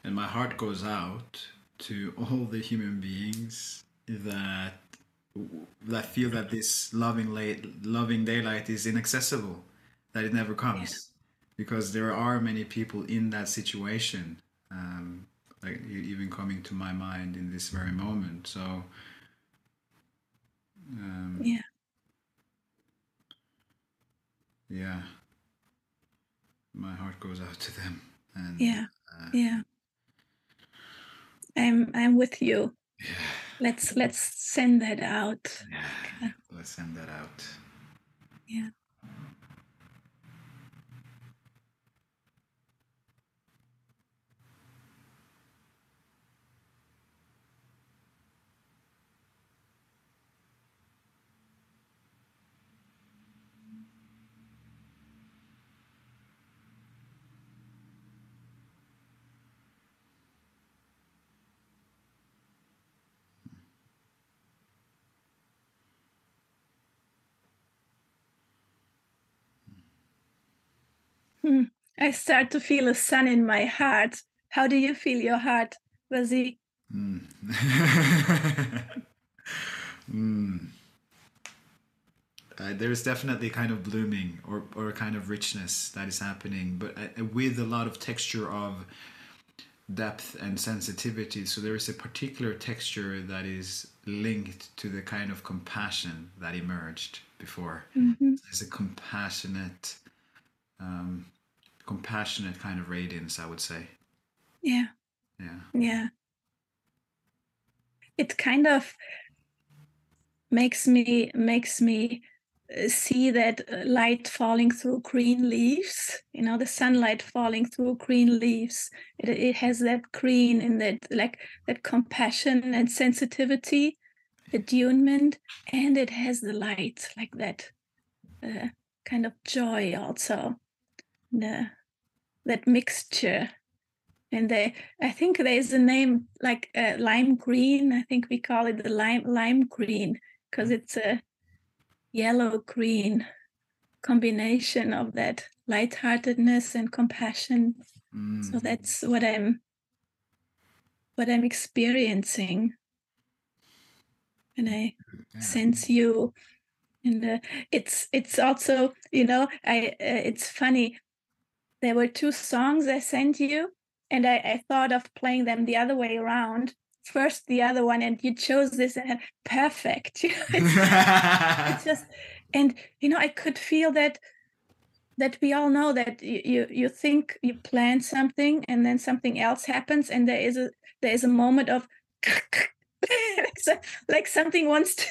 And my heart goes out to all the human beings that that feel that this loving light, loving daylight is inaccessible, that it never comes, yeah. because there are many people in that situation, um, like even coming to my mind in this very moment. So, um, yeah, yeah, my heart goes out to them, and yeah, uh, yeah. I'm I'm with you. Yeah let's let's send that out. Yeah let's send that out. Yeah Hmm. I start to feel a sun in my heart. How do you feel your heart, Wazee? Mm. mm. uh, there's definitely kind of blooming or, or a kind of richness that is happening, but uh, with a lot of texture of depth and sensitivity. So there is a particular texture that is linked to the kind of compassion that emerged before. Mm-hmm. There's a compassionate, um, compassionate kind of radiance, I would say. Yeah. Yeah. Yeah. It kind of makes me makes me uh, see that uh, light falling through green leaves you know the sunlight falling through green leaves it, it has that green and that like that compassion and sensitivity attunement and it has the light like that uh, kind of joy also the, that mixture and they i think there's a name like uh, lime green i think we call it the lime lime green because it's a yellow green combination of that lightheartedness and compassion Mm. so that's what i'm what i'm experiencing and i Yeah. sense you and uh, it's it's also you know i uh, it's funny there were two songs i sent you and I, I thought of playing them the other way around. First the other one and you chose this and perfect. You know, it's, it's just and you know i could feel that that we all know that you, you you think you plan something and then something else happens and there is a there is a moment of like, like something wants to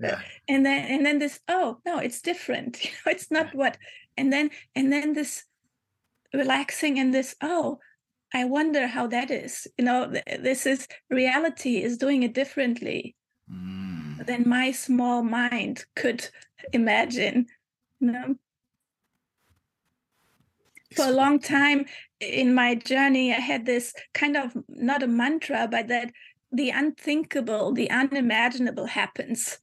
yeah. and then and then this oh no it's different. You know it's not what and then and then this relaxing in this oh i wonder how that is. You know this is reality is doing it differently Mm. than my small mind could imagine you know? For a long time in my journey i had this kind of not a mantra but that the unthinkable the unimaginable happens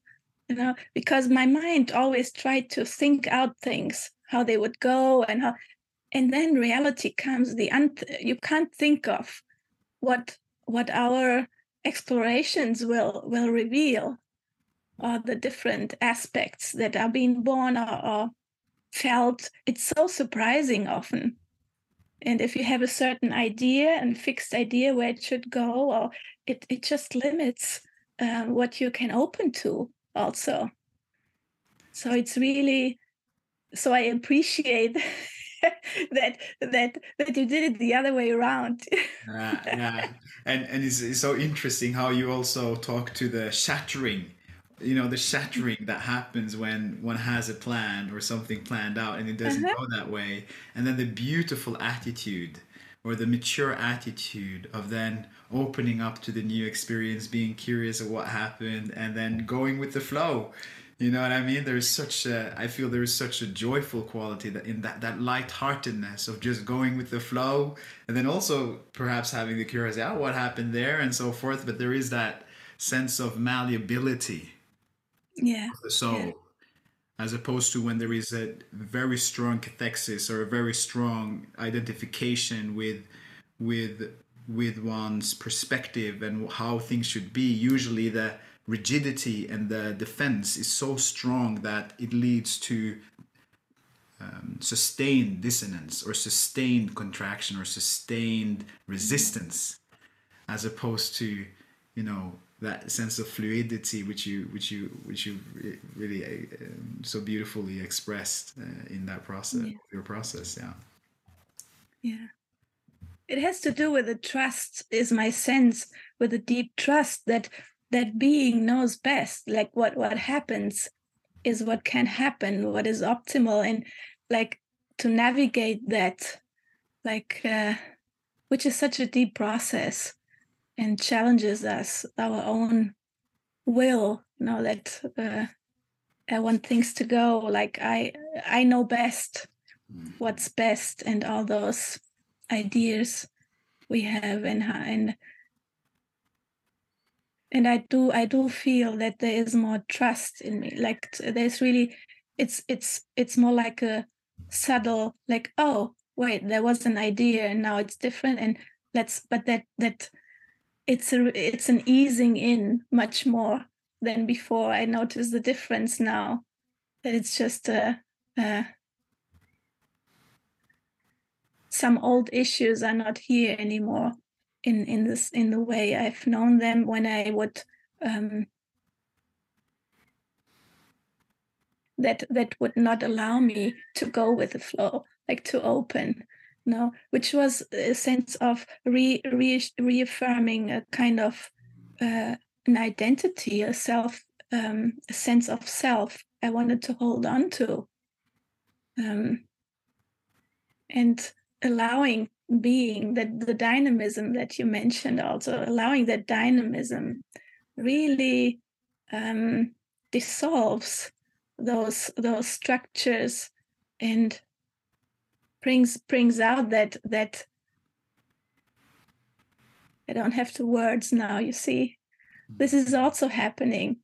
you know? Because my mind always tried to think out things how they would go and how and then reality comes the you can't think of what what our explorations will will reveal or the different aspects that are being born or, or felt. It's so surprising often. And if you have a certain idea and fixed idea where it should go or it, it just limits uh, what you can open to also. So it's really so i appreciate that that that you did it the other way around yeah, yeah. And and it's, it's so interesting how you also talk to the shattering, you know, the shattering that happens when one has a plan or something planned out and it doesn't Uh-huh. go that way, and then the beautiful attitude or the mature attitude of then opening up to the new experience, being curious of what happened, and then going with the flow. You know what I mean? There's such a, I feel there is such a joyful quality that in that that lightheartedness of just going with the flow, and then also perhaps having the curiosity, oh, what happened there, and so forth. But there is that sense of malleability yeah of the soul, as opposed to when there is a very strong cathexis or a very strong identification with with with one's perspective and how things should be. Usually, the rigidity and the defense is so strong that it leads to um, sustained dissonance or sustained contraction or sustained resistance as opposed to you know that sense of fluidity which you which you which you really uh, um, so beautifully expressed uh, in that process Yeah. your process yeah Yeah. It has to do with the trust, is my sense, with a deep trust that that being knows best. Like what what happens is what can happen, what is optimal, and like to navigate that, like uh, which is such a deep process and challenges us our own will. You know that uh, I want things to go like I I know best what's best and all those ideas we have and and and I do I do feel that there is more trust in me like there's really it's it's it's more like a subtle like oh wait there was an idea and now it's different and let's but that that it's a it's an easing in much more than before. I notice the difference now. That it's just a, a some old issues are not here anymore in in this in the way I've known them when I would um, that that would not allow me to go with the flow, like to open, no, which was a sense of re, re reaffirming a kind of uh, an identity, a self, um, a sense of self I wanted to hold on to, um, and allowing being that the dynamism that you mentioned also allowing that dynamism really um, dissolves those those structures and brings brings out that that I don't have the words now you see. This is also happening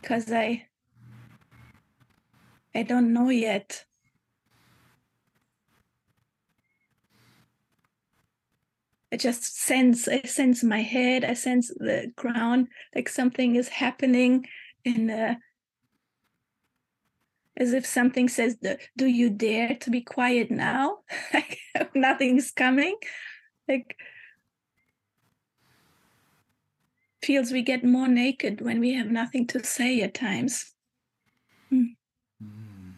because I I don't know yet I just sense I sense my head I sense the ground like something is happening and uh, as if something says, "Do you dare to be quiet now? like nothing's coming." Like feels we get more naked when we have nothing to say at times. Mm. Mm.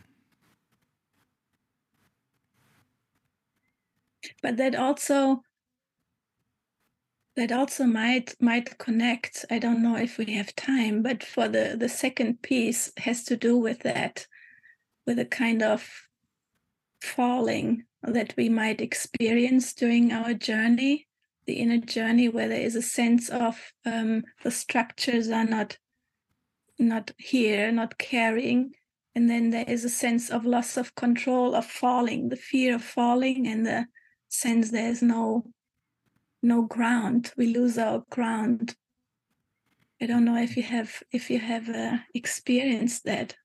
But that also that also might might connect. I don't know if we have time but for the the second piece has to do with that with a kind of falling that we might experience during our journey, the inner journey, where there is a sense of um, the structures are not not here, not caring, and then there is a sense of loss of control, of falling, the fear of falling, and the sense there's no no ground. We lose our ground. I don't know if you have if you have uh, experienced that.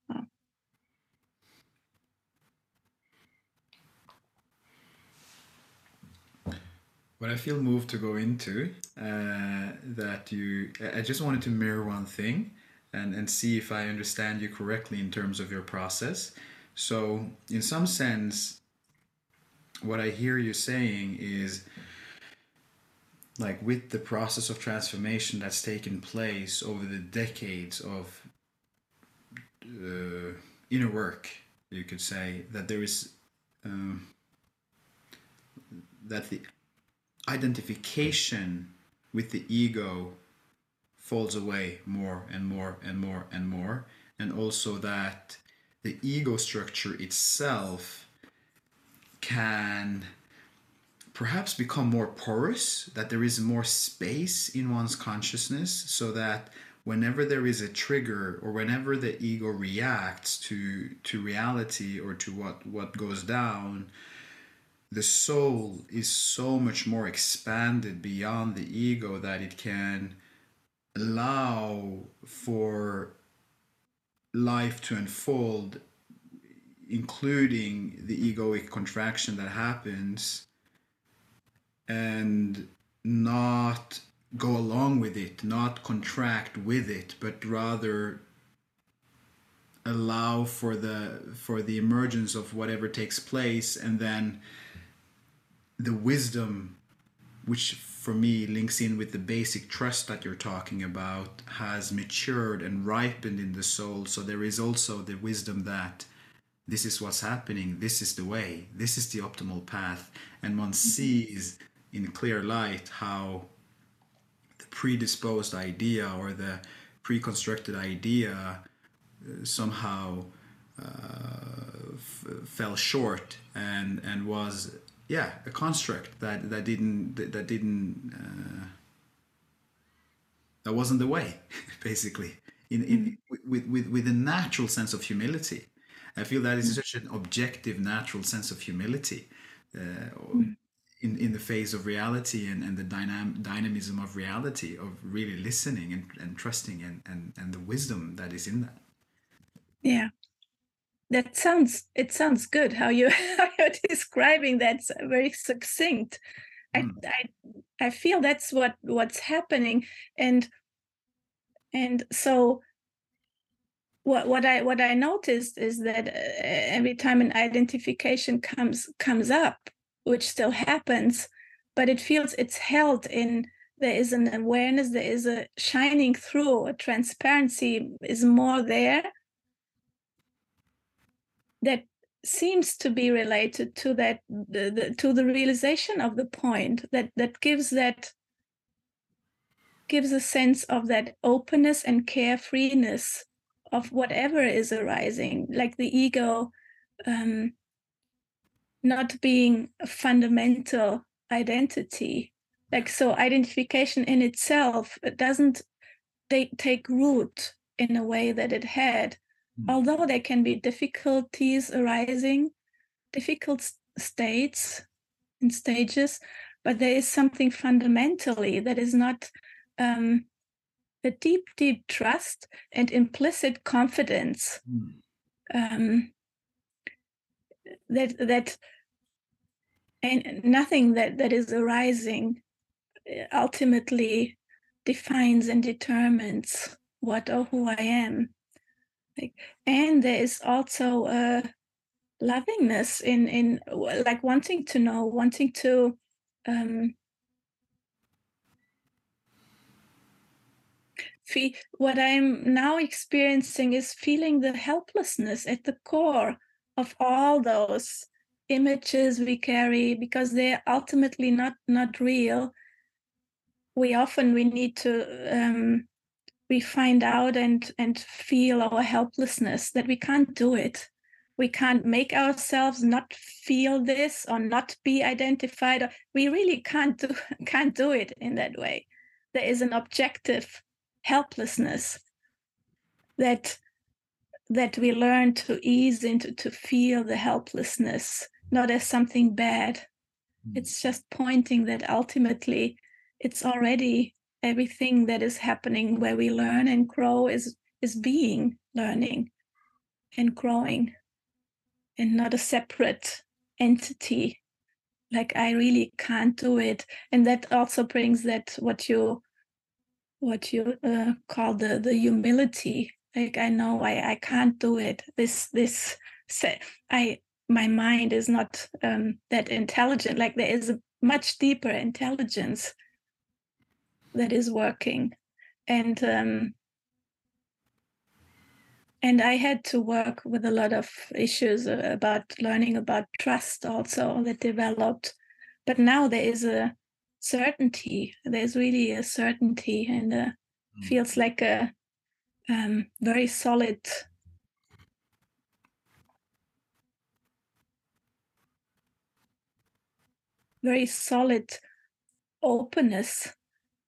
what I feel moved to go into uh, that you I just wanted to mirror one thing and and see if I understand you correctly in terms of your process. So in some sense, what I hear you saying is like with the process of transformation that's taken place over the decades of uh, inner work, you could say that there is um, that the identification with the ego falls away more and more and more and more and also that the ego structure itself can perhaps become more porous that there is more space in one's consciousness so that whenever there is a trigger or whenever the ego reacts to to reality or to what what goes down the soul is so much more expanded beyond the ego that it can allow for life to unfold including the egoic contraction that happens and not go along with it not contract with it but rather allow for the for the emergence of whatever takes place and then the wisdom which for me links in with the basic trust that you're talking about has matured and ripened in the soul so there is also the wisdom that this is what's happening this is the way this is the optimal path and one mm-hmm. sees in clear light how the predisposed idea or the pre-constructed idea uh, somehow uh, f- fell short and and was yeah a construct that that didn't that, didn't uh, that wasn't the way basically in, in mm-hmm. with, with with a natural sense of humility i feel that is mm-hmm. such an objective natural sense of humility uh, mm-hmm. In in the face of reality and, and the dynam- dynamism of reality of really listening and, and trusting and, and and the wisdom that is in that. Yeah. That sounds it sounds good how you how you're describing that's very succinct. Mm. I, I i feel that's what what's happening and and so what what I what I noticed is that uh, every time an identification comes comes up, which still happens, but it feels it's held in there is an awareness, there is a shining through, a transparency is more there. That seems to be related to that the, the, to the realization of the point that that gives that gives a sense of that openness and carefreeness of whatever is arising like the ego um, not being a fundamental identity like so identification in itself it doesn't take, take root in a way that it had mm. although there can be difficulties arising difficult states and stages but there is something fundamentally that is not um, a deep deep trust and implicit confidence mm. um, that that and nothing that that is arising uh, ultimately defines and determines what or who I am. Like, and there is also a lovingness in in like wanting to know, wanting to um, feel. What I'm now experiencing is feeling the helplessness at the core of all those images we carry because they're ultimately not not real. We often we need to um, we find out and and feel our helplessness that we can't do it. We can't make ourselves not feel this or not be identified. We really can't do can't do it in that way. There is an objective helplessness that that we learn to ease into to feel the helplessness not as something bad. Mm. it's just pointing that ultimately it's already everything that is happening where we learn and grow is is being learning and growing and not a separate entity. Like i really can't do it. And that also brings that what you what you uh, call the the humility. Like i know i i can't do it. This this i my mind is not um, that intelligent like there is a much deeper intelligence that is working and um, and i had to work with a lot of issues about learning about trust also that developed but now there is a certainty there's really a certainty and uh, mm. feels like a um, very solid very solid openness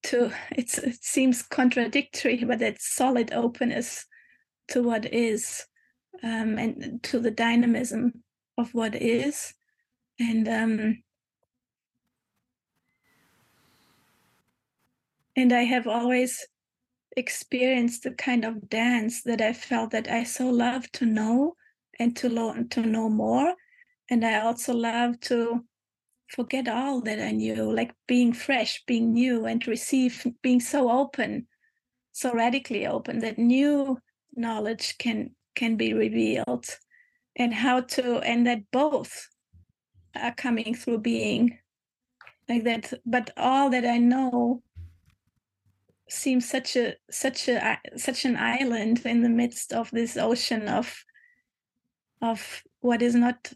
to it's it seems contradictory but it's solid openness to what is um, and to the dynamism of what is. And um, and i have always experienced the kind of dance that i felt that i so love to know and to learn to know more. And i also love to forget all that I knew, like being fresh, being new, and receive, being so open, so radically open that new knowledge can can be revealed, and how to, and that both are coming through being like that. But all that I know seems such a such a such an island in the midst of this ocean of of what is not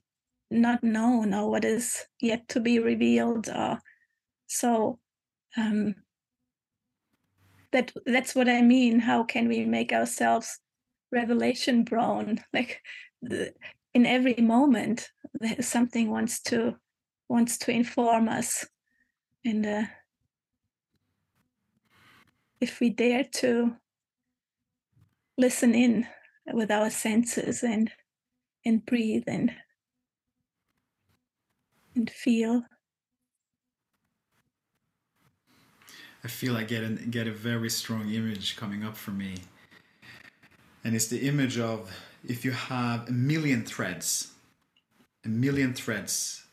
not known or what is yet to be revealed or so um, that that's what i mean. How can we make ourselves revelation prone? Like in every moment something wants to wants to inform us. And uh, if we dare to listen in with our senses and and breathe and and feel. I feel I get a, get a very strong image coming up for me. And it's the image of if you have a million threads, a million threads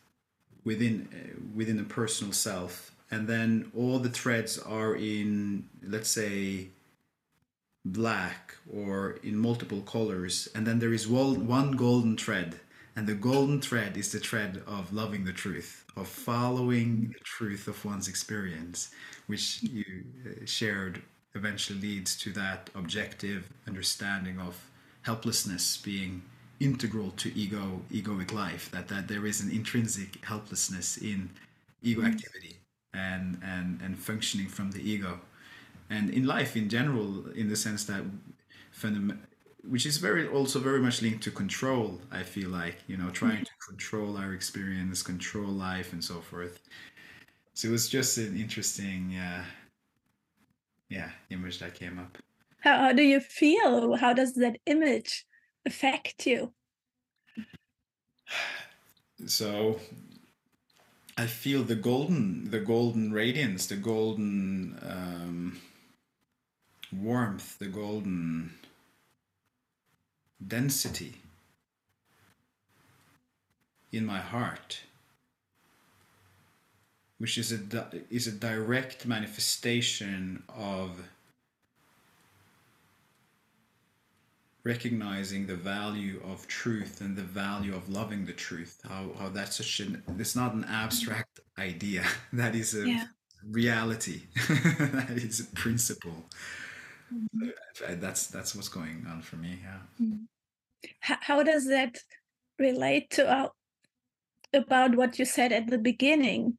within uh, within a personal self, and then all the threads are in, let's say, black or in multiple colors and then there is one golden thread and the golden thread is the thread of loving the truth of following the truth of one's experience which you uh, shared eventually leads to that objective understanding of helplessness being integral to ego egoic life that that there is an intrinsic helplessness in ego activity and and and functioning from the ego. And in life in general in the sense that fundam- which is very also very much linked to control i feel like you know trying to control our experience control life and so forth so it was just an interesting uh, yeah image that came up How, how do you feel? How does that image affect you? so i feel the golden the golden radiance the golden um, warmth the golden density in my heart which is a is a direct manifestation of recognizing the value of truth and the value of loving the truth. How, how that's such an it's not an abstract idea. That is a Yeah. reality. That is a principle that's that's what's going on for me yeah How, how does that relate to uh, about what you said at the beginning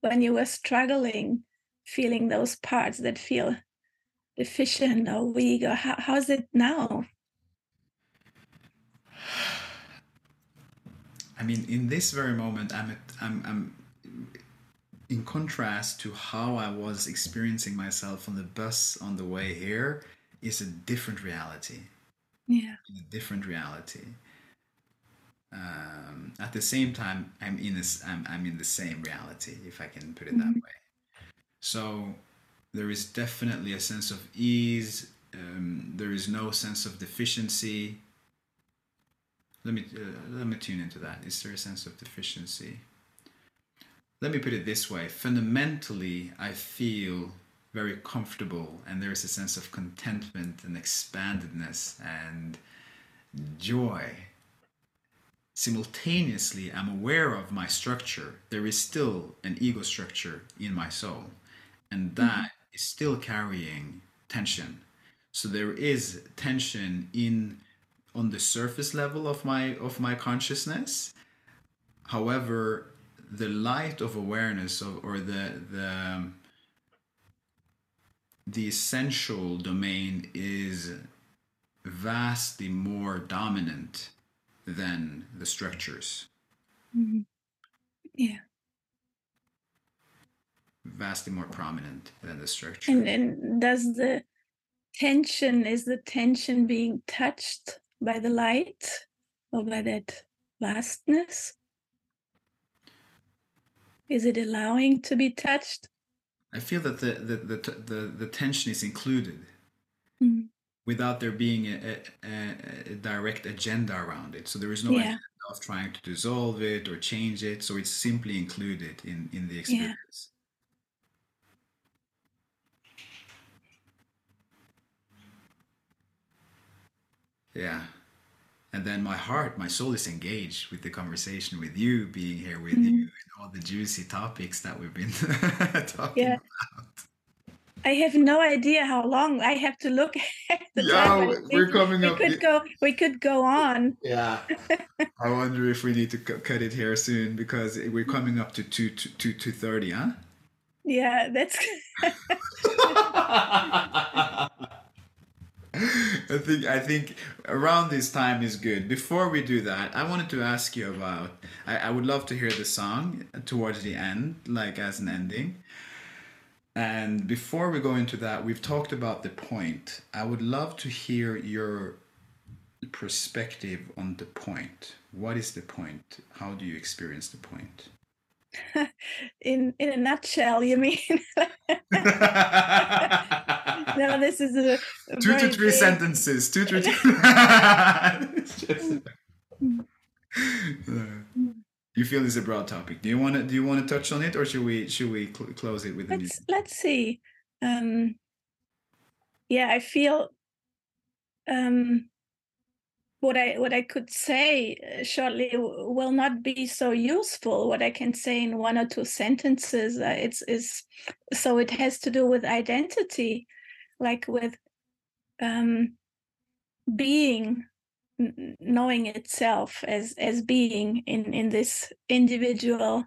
when you were struggling, feeling those parts that feel deficient or weak? Or how, how's it now? I mean, in this very moment, I'm, at, I'm, I'm in contrast to how I was experiencing myself on the bus on the way here, is a different reality. Yeah. A different reality. Um, at the same time, I'm in this. I'm, I'm in the same reality, if I can put it that Mhm. way. So there is definitely a sense of ease. Um, there is no sense of deficiency. Let me uh, let me tune into that. Is there a sense of deficiency? Let me put it this way. Fundamentally, I feel very comfortable, and there is a sense of contentment and expandedness and joy. Simultaneously, I'm aware of my structure. There is still an ego structure in my soul, and mm-hmm. that is still carrying tension. So there is tension in on the surface level of my of my consciousness. However, the light of awareness of, or the the the essential domain is vastly more dominant than the structures Mhm. Yeah. vastly more prominent than the structure And then does the tension, is the tension being touched by the light or by that vastness? Is it allowing to be touched? i feel that the the, the, the, the tension is included Mm. without there being a, a, a direct agenda around it so there is no Yeah. agenda of trying to dissolve it or change it so it's simply included in in the experience yeah and then my heart my soul is engaged with the conversation with you being here with mm-hmm. you and all the juicy topics that we've been talking Yeah. about I have no idea how long. I have to look at the Yeah, time. We're coming we up- could go. We could go on. Yeah. I wonder if we need to cut it here soon because we're mm-hmm. coming up to two two two two thirty, huh? Yeah, that's. I think I think around this time is good. Before we do that, I wanted to ask you about. I, I would love to hear the song towards the end, like as an ending. And before we go into that, we've talked about the point. I would love to hear your perspective on the point. What is the point? How do you experience the point? in in a nutshell, you mean? no, this is a, a two to three big- sentences. Two to three. Just- you feel this is a broad topic. Do you want to do you want to touch on it, or should we should we cl- close it with Let's let's see. Um, yeah, I feel um, what I what I could say uh, shortly will not be so useful. What I can say in one or two sentences, uh, it's is so it has to do with identity, like with um, being, knowing itself as as being in in this individual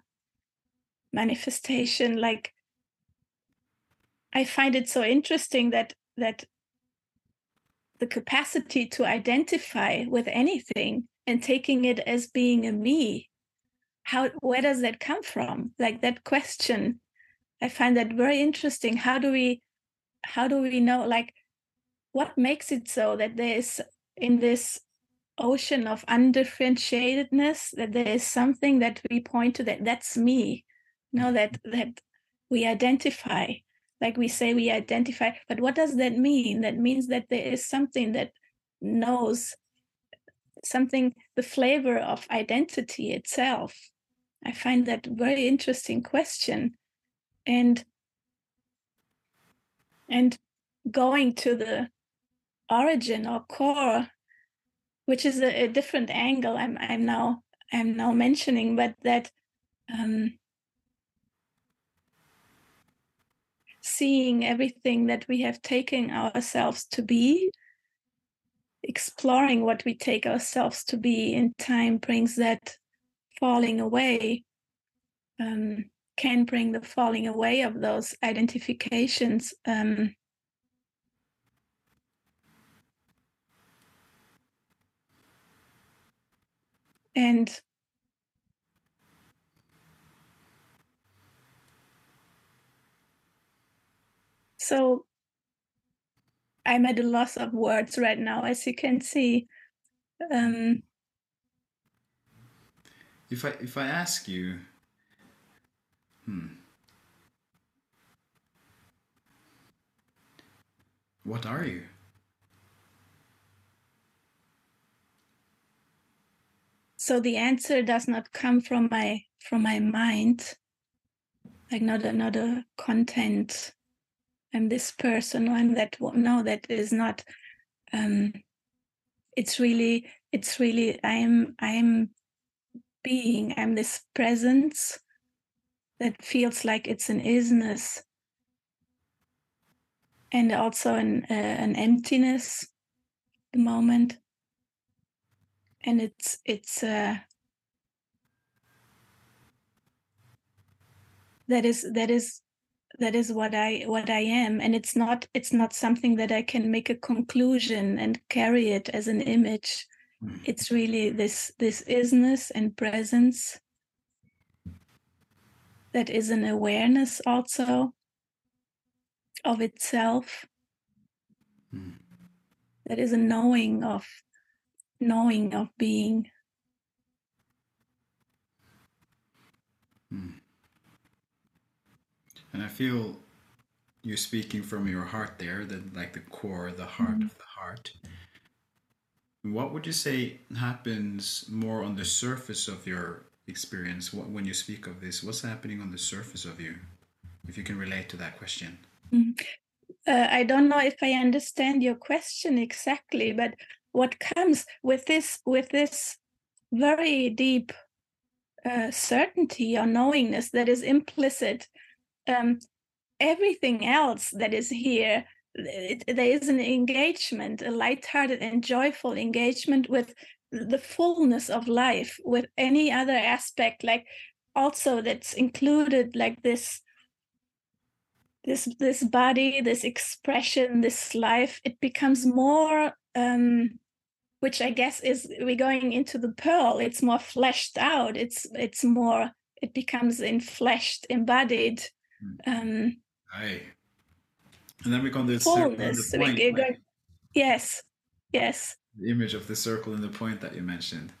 manifestation. Like I find it so interesting that that the capacity to identify with anything and taking it as being a me how where does that come from like that question i find that very interesting how do we how do we know like what makes it so that there is in this ocean of undifferentiatedness that there is something that we point to that that's me you know that mm-hmm. that we identify like we say we identify but what does that mean? That means that there is something that knows something the flavor of identity itself. I find that very interesting question. And and going to the origin or core which is a, a different angle i'm i'm now i'm now mentioning but that um seeing everything that we have taken ourselves to be, exploring what we take ourselves to be in time brings that falling away, um, can bring the falling away of those identifications. Um, and So I'm at a loss of words right now, as you can see. Um, if I if I ask you, hmm, what are you? So the answer does not come from my from my mind, like not another content I'm this person or I'm that one. No, that is not. Um, it's really, it's really. I'm, I'm being. I'm this presence that feels like it's an isness, and also an uh, an emptiness. The moment, and it's it's. Uh, that is that is that is what i what i am and it's not it's not something that i can make a conclusion and carry it as an image mm. it's really this this isness and presence that is an awareness also of itself mm. that is a knowing of knowing of being mm. And I feel you're speaking from your heart there, the like the core, the heart mm-hmm. of the heart. What would you say happens more on the surface of your experience when you speak of this? What's happening on the surface of you? If you can relate to that question. Mm-hmm. Uh, I don't know if I understand your question exactly, but what comes with this with this very deep uh, certainty or knowingness that is implicit um, everything else that is here it, there is an engagement a light-hearted and joyful engagement with the fullness of life with any other aspect like also that's included like this this this body this expression this life it becomes more um which i guess is we're going into the pearl it's more fleshed out it's it's more it becomes infleshed embodied um, Aye. And then we come to the fullness. Point, we, like, yes, yes. The image of the circle and the point that you mentioned.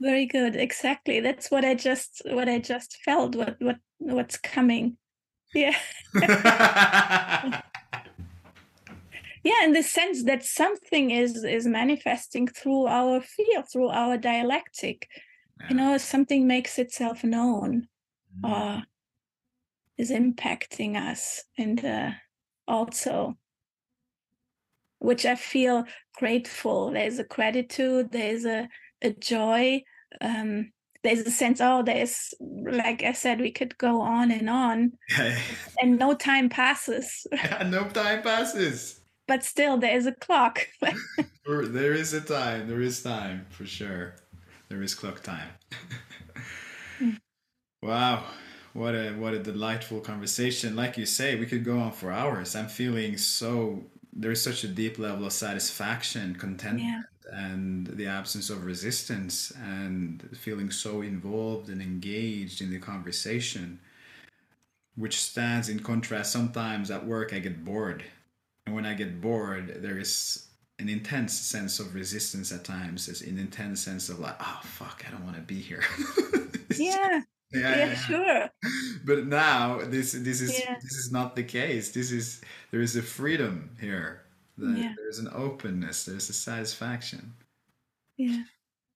Very good. Exactly. That's what I just what I just felt. What what what's coming. Yeah. yeah, in the sense that something is is manifesting through our field, through our dialectic. Yeah. You know, something makes itself known. Mm. Uh, is impacting us and uh, also which I feel grateful. There's a gratitude, there's a, a joy, um, there's a sense, oh, there's, like I said, we could go on and on, and no time passes. no time passes. But still, there's a clock. there is a time, there is time for sure. There is clock time. Mm. wow what a what a delightful conversation like you say we could go on for hours i'm feeling so there's such a deep level of satisfaction, contentment, yeah. and the absence of resistance, and feeling so involved and engaged in the conversation, which stands in contrast. Sometimes at work, I get bored. And when I get bored, there is an intense sense of resistance at times. It's an intense sense of like, oh, fuck, I don't want to be here. yeah. Yeah, yeah, sure. But now this this is yeah. this is not the case. This is there is a freedom here. Yeah. There's an openness. There's a satisfaction. Yeah,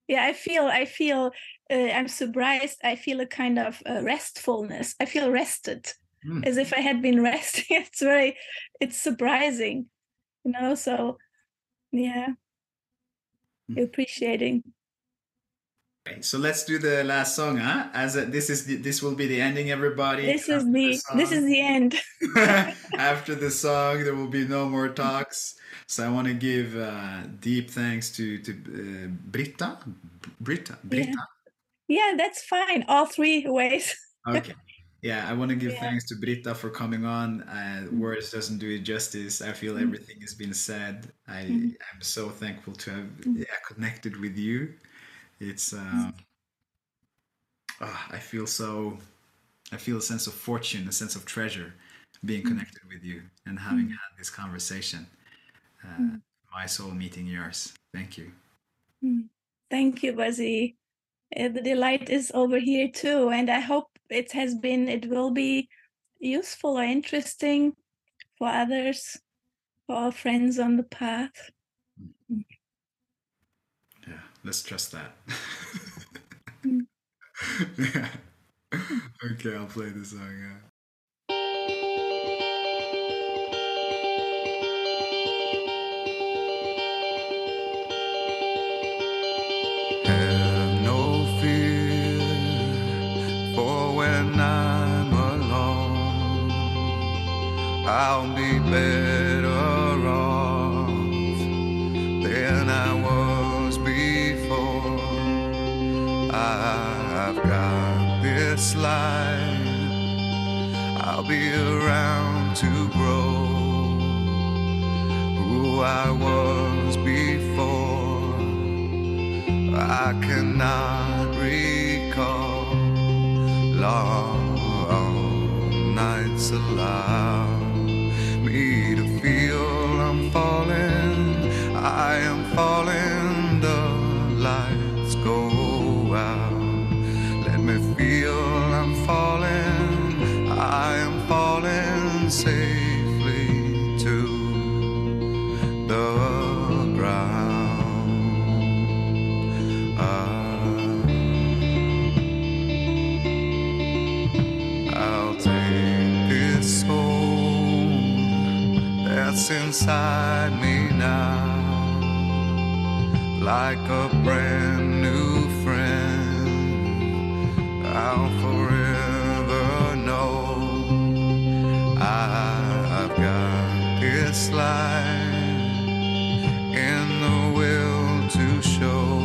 yeah. I feel I feel uh, I'm surprised. I feel a kind of uh, restfulness. I feel rested, mm. as if I had been resting. it's very, it's surprising, you know. So, yeah, mm. appreciating. Okay, so let's do the last song, huh? As a, this is the, this will be the ending, everybody. This is the, the this is the end. After the song, there will be no more talks. So I want to give uh, deep thanks to to uh, Britta, Britta, Britta. Yeah. yeah, that's fine. All three ways. okay. Yeah, I want to give yeah. thanks to Britta for coming on. Uh, words doesn't do it justice. I feel mm. everything has been said. I am so thankful to have mm. yeah, connected with you it's um, oh, I feel so I feel a sense of fortune, a sense of treasure being mm. connected with you and having mm. had this conversation. Uh, mm. My soul meeting yours. Thank you. Thank you, Wazee. Uh, the delight is over here too, and I hope it has been, it will be useful or interesting for others, for our friends on the path. Let's trust that. Yeah. Hmm. Okay, I'll play the song. Yeah. Have no fear for when I'm alone. I'll be better life. I'll be around to grow who I was before. I cannot recall long, nights allow me to feel I'm falling. I am falling. Safely to the ground. Ah. I'll take this soul that's inside me now, like a brand new friend. I'll forever life in the will to show.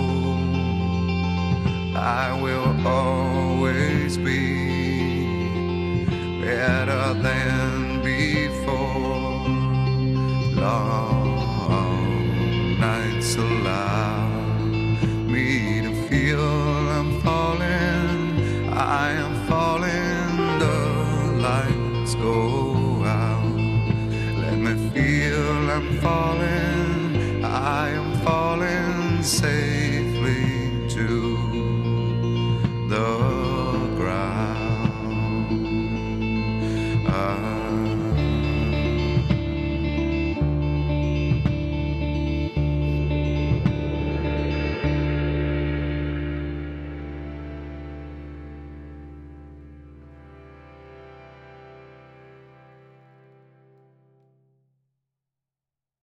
I will always be better than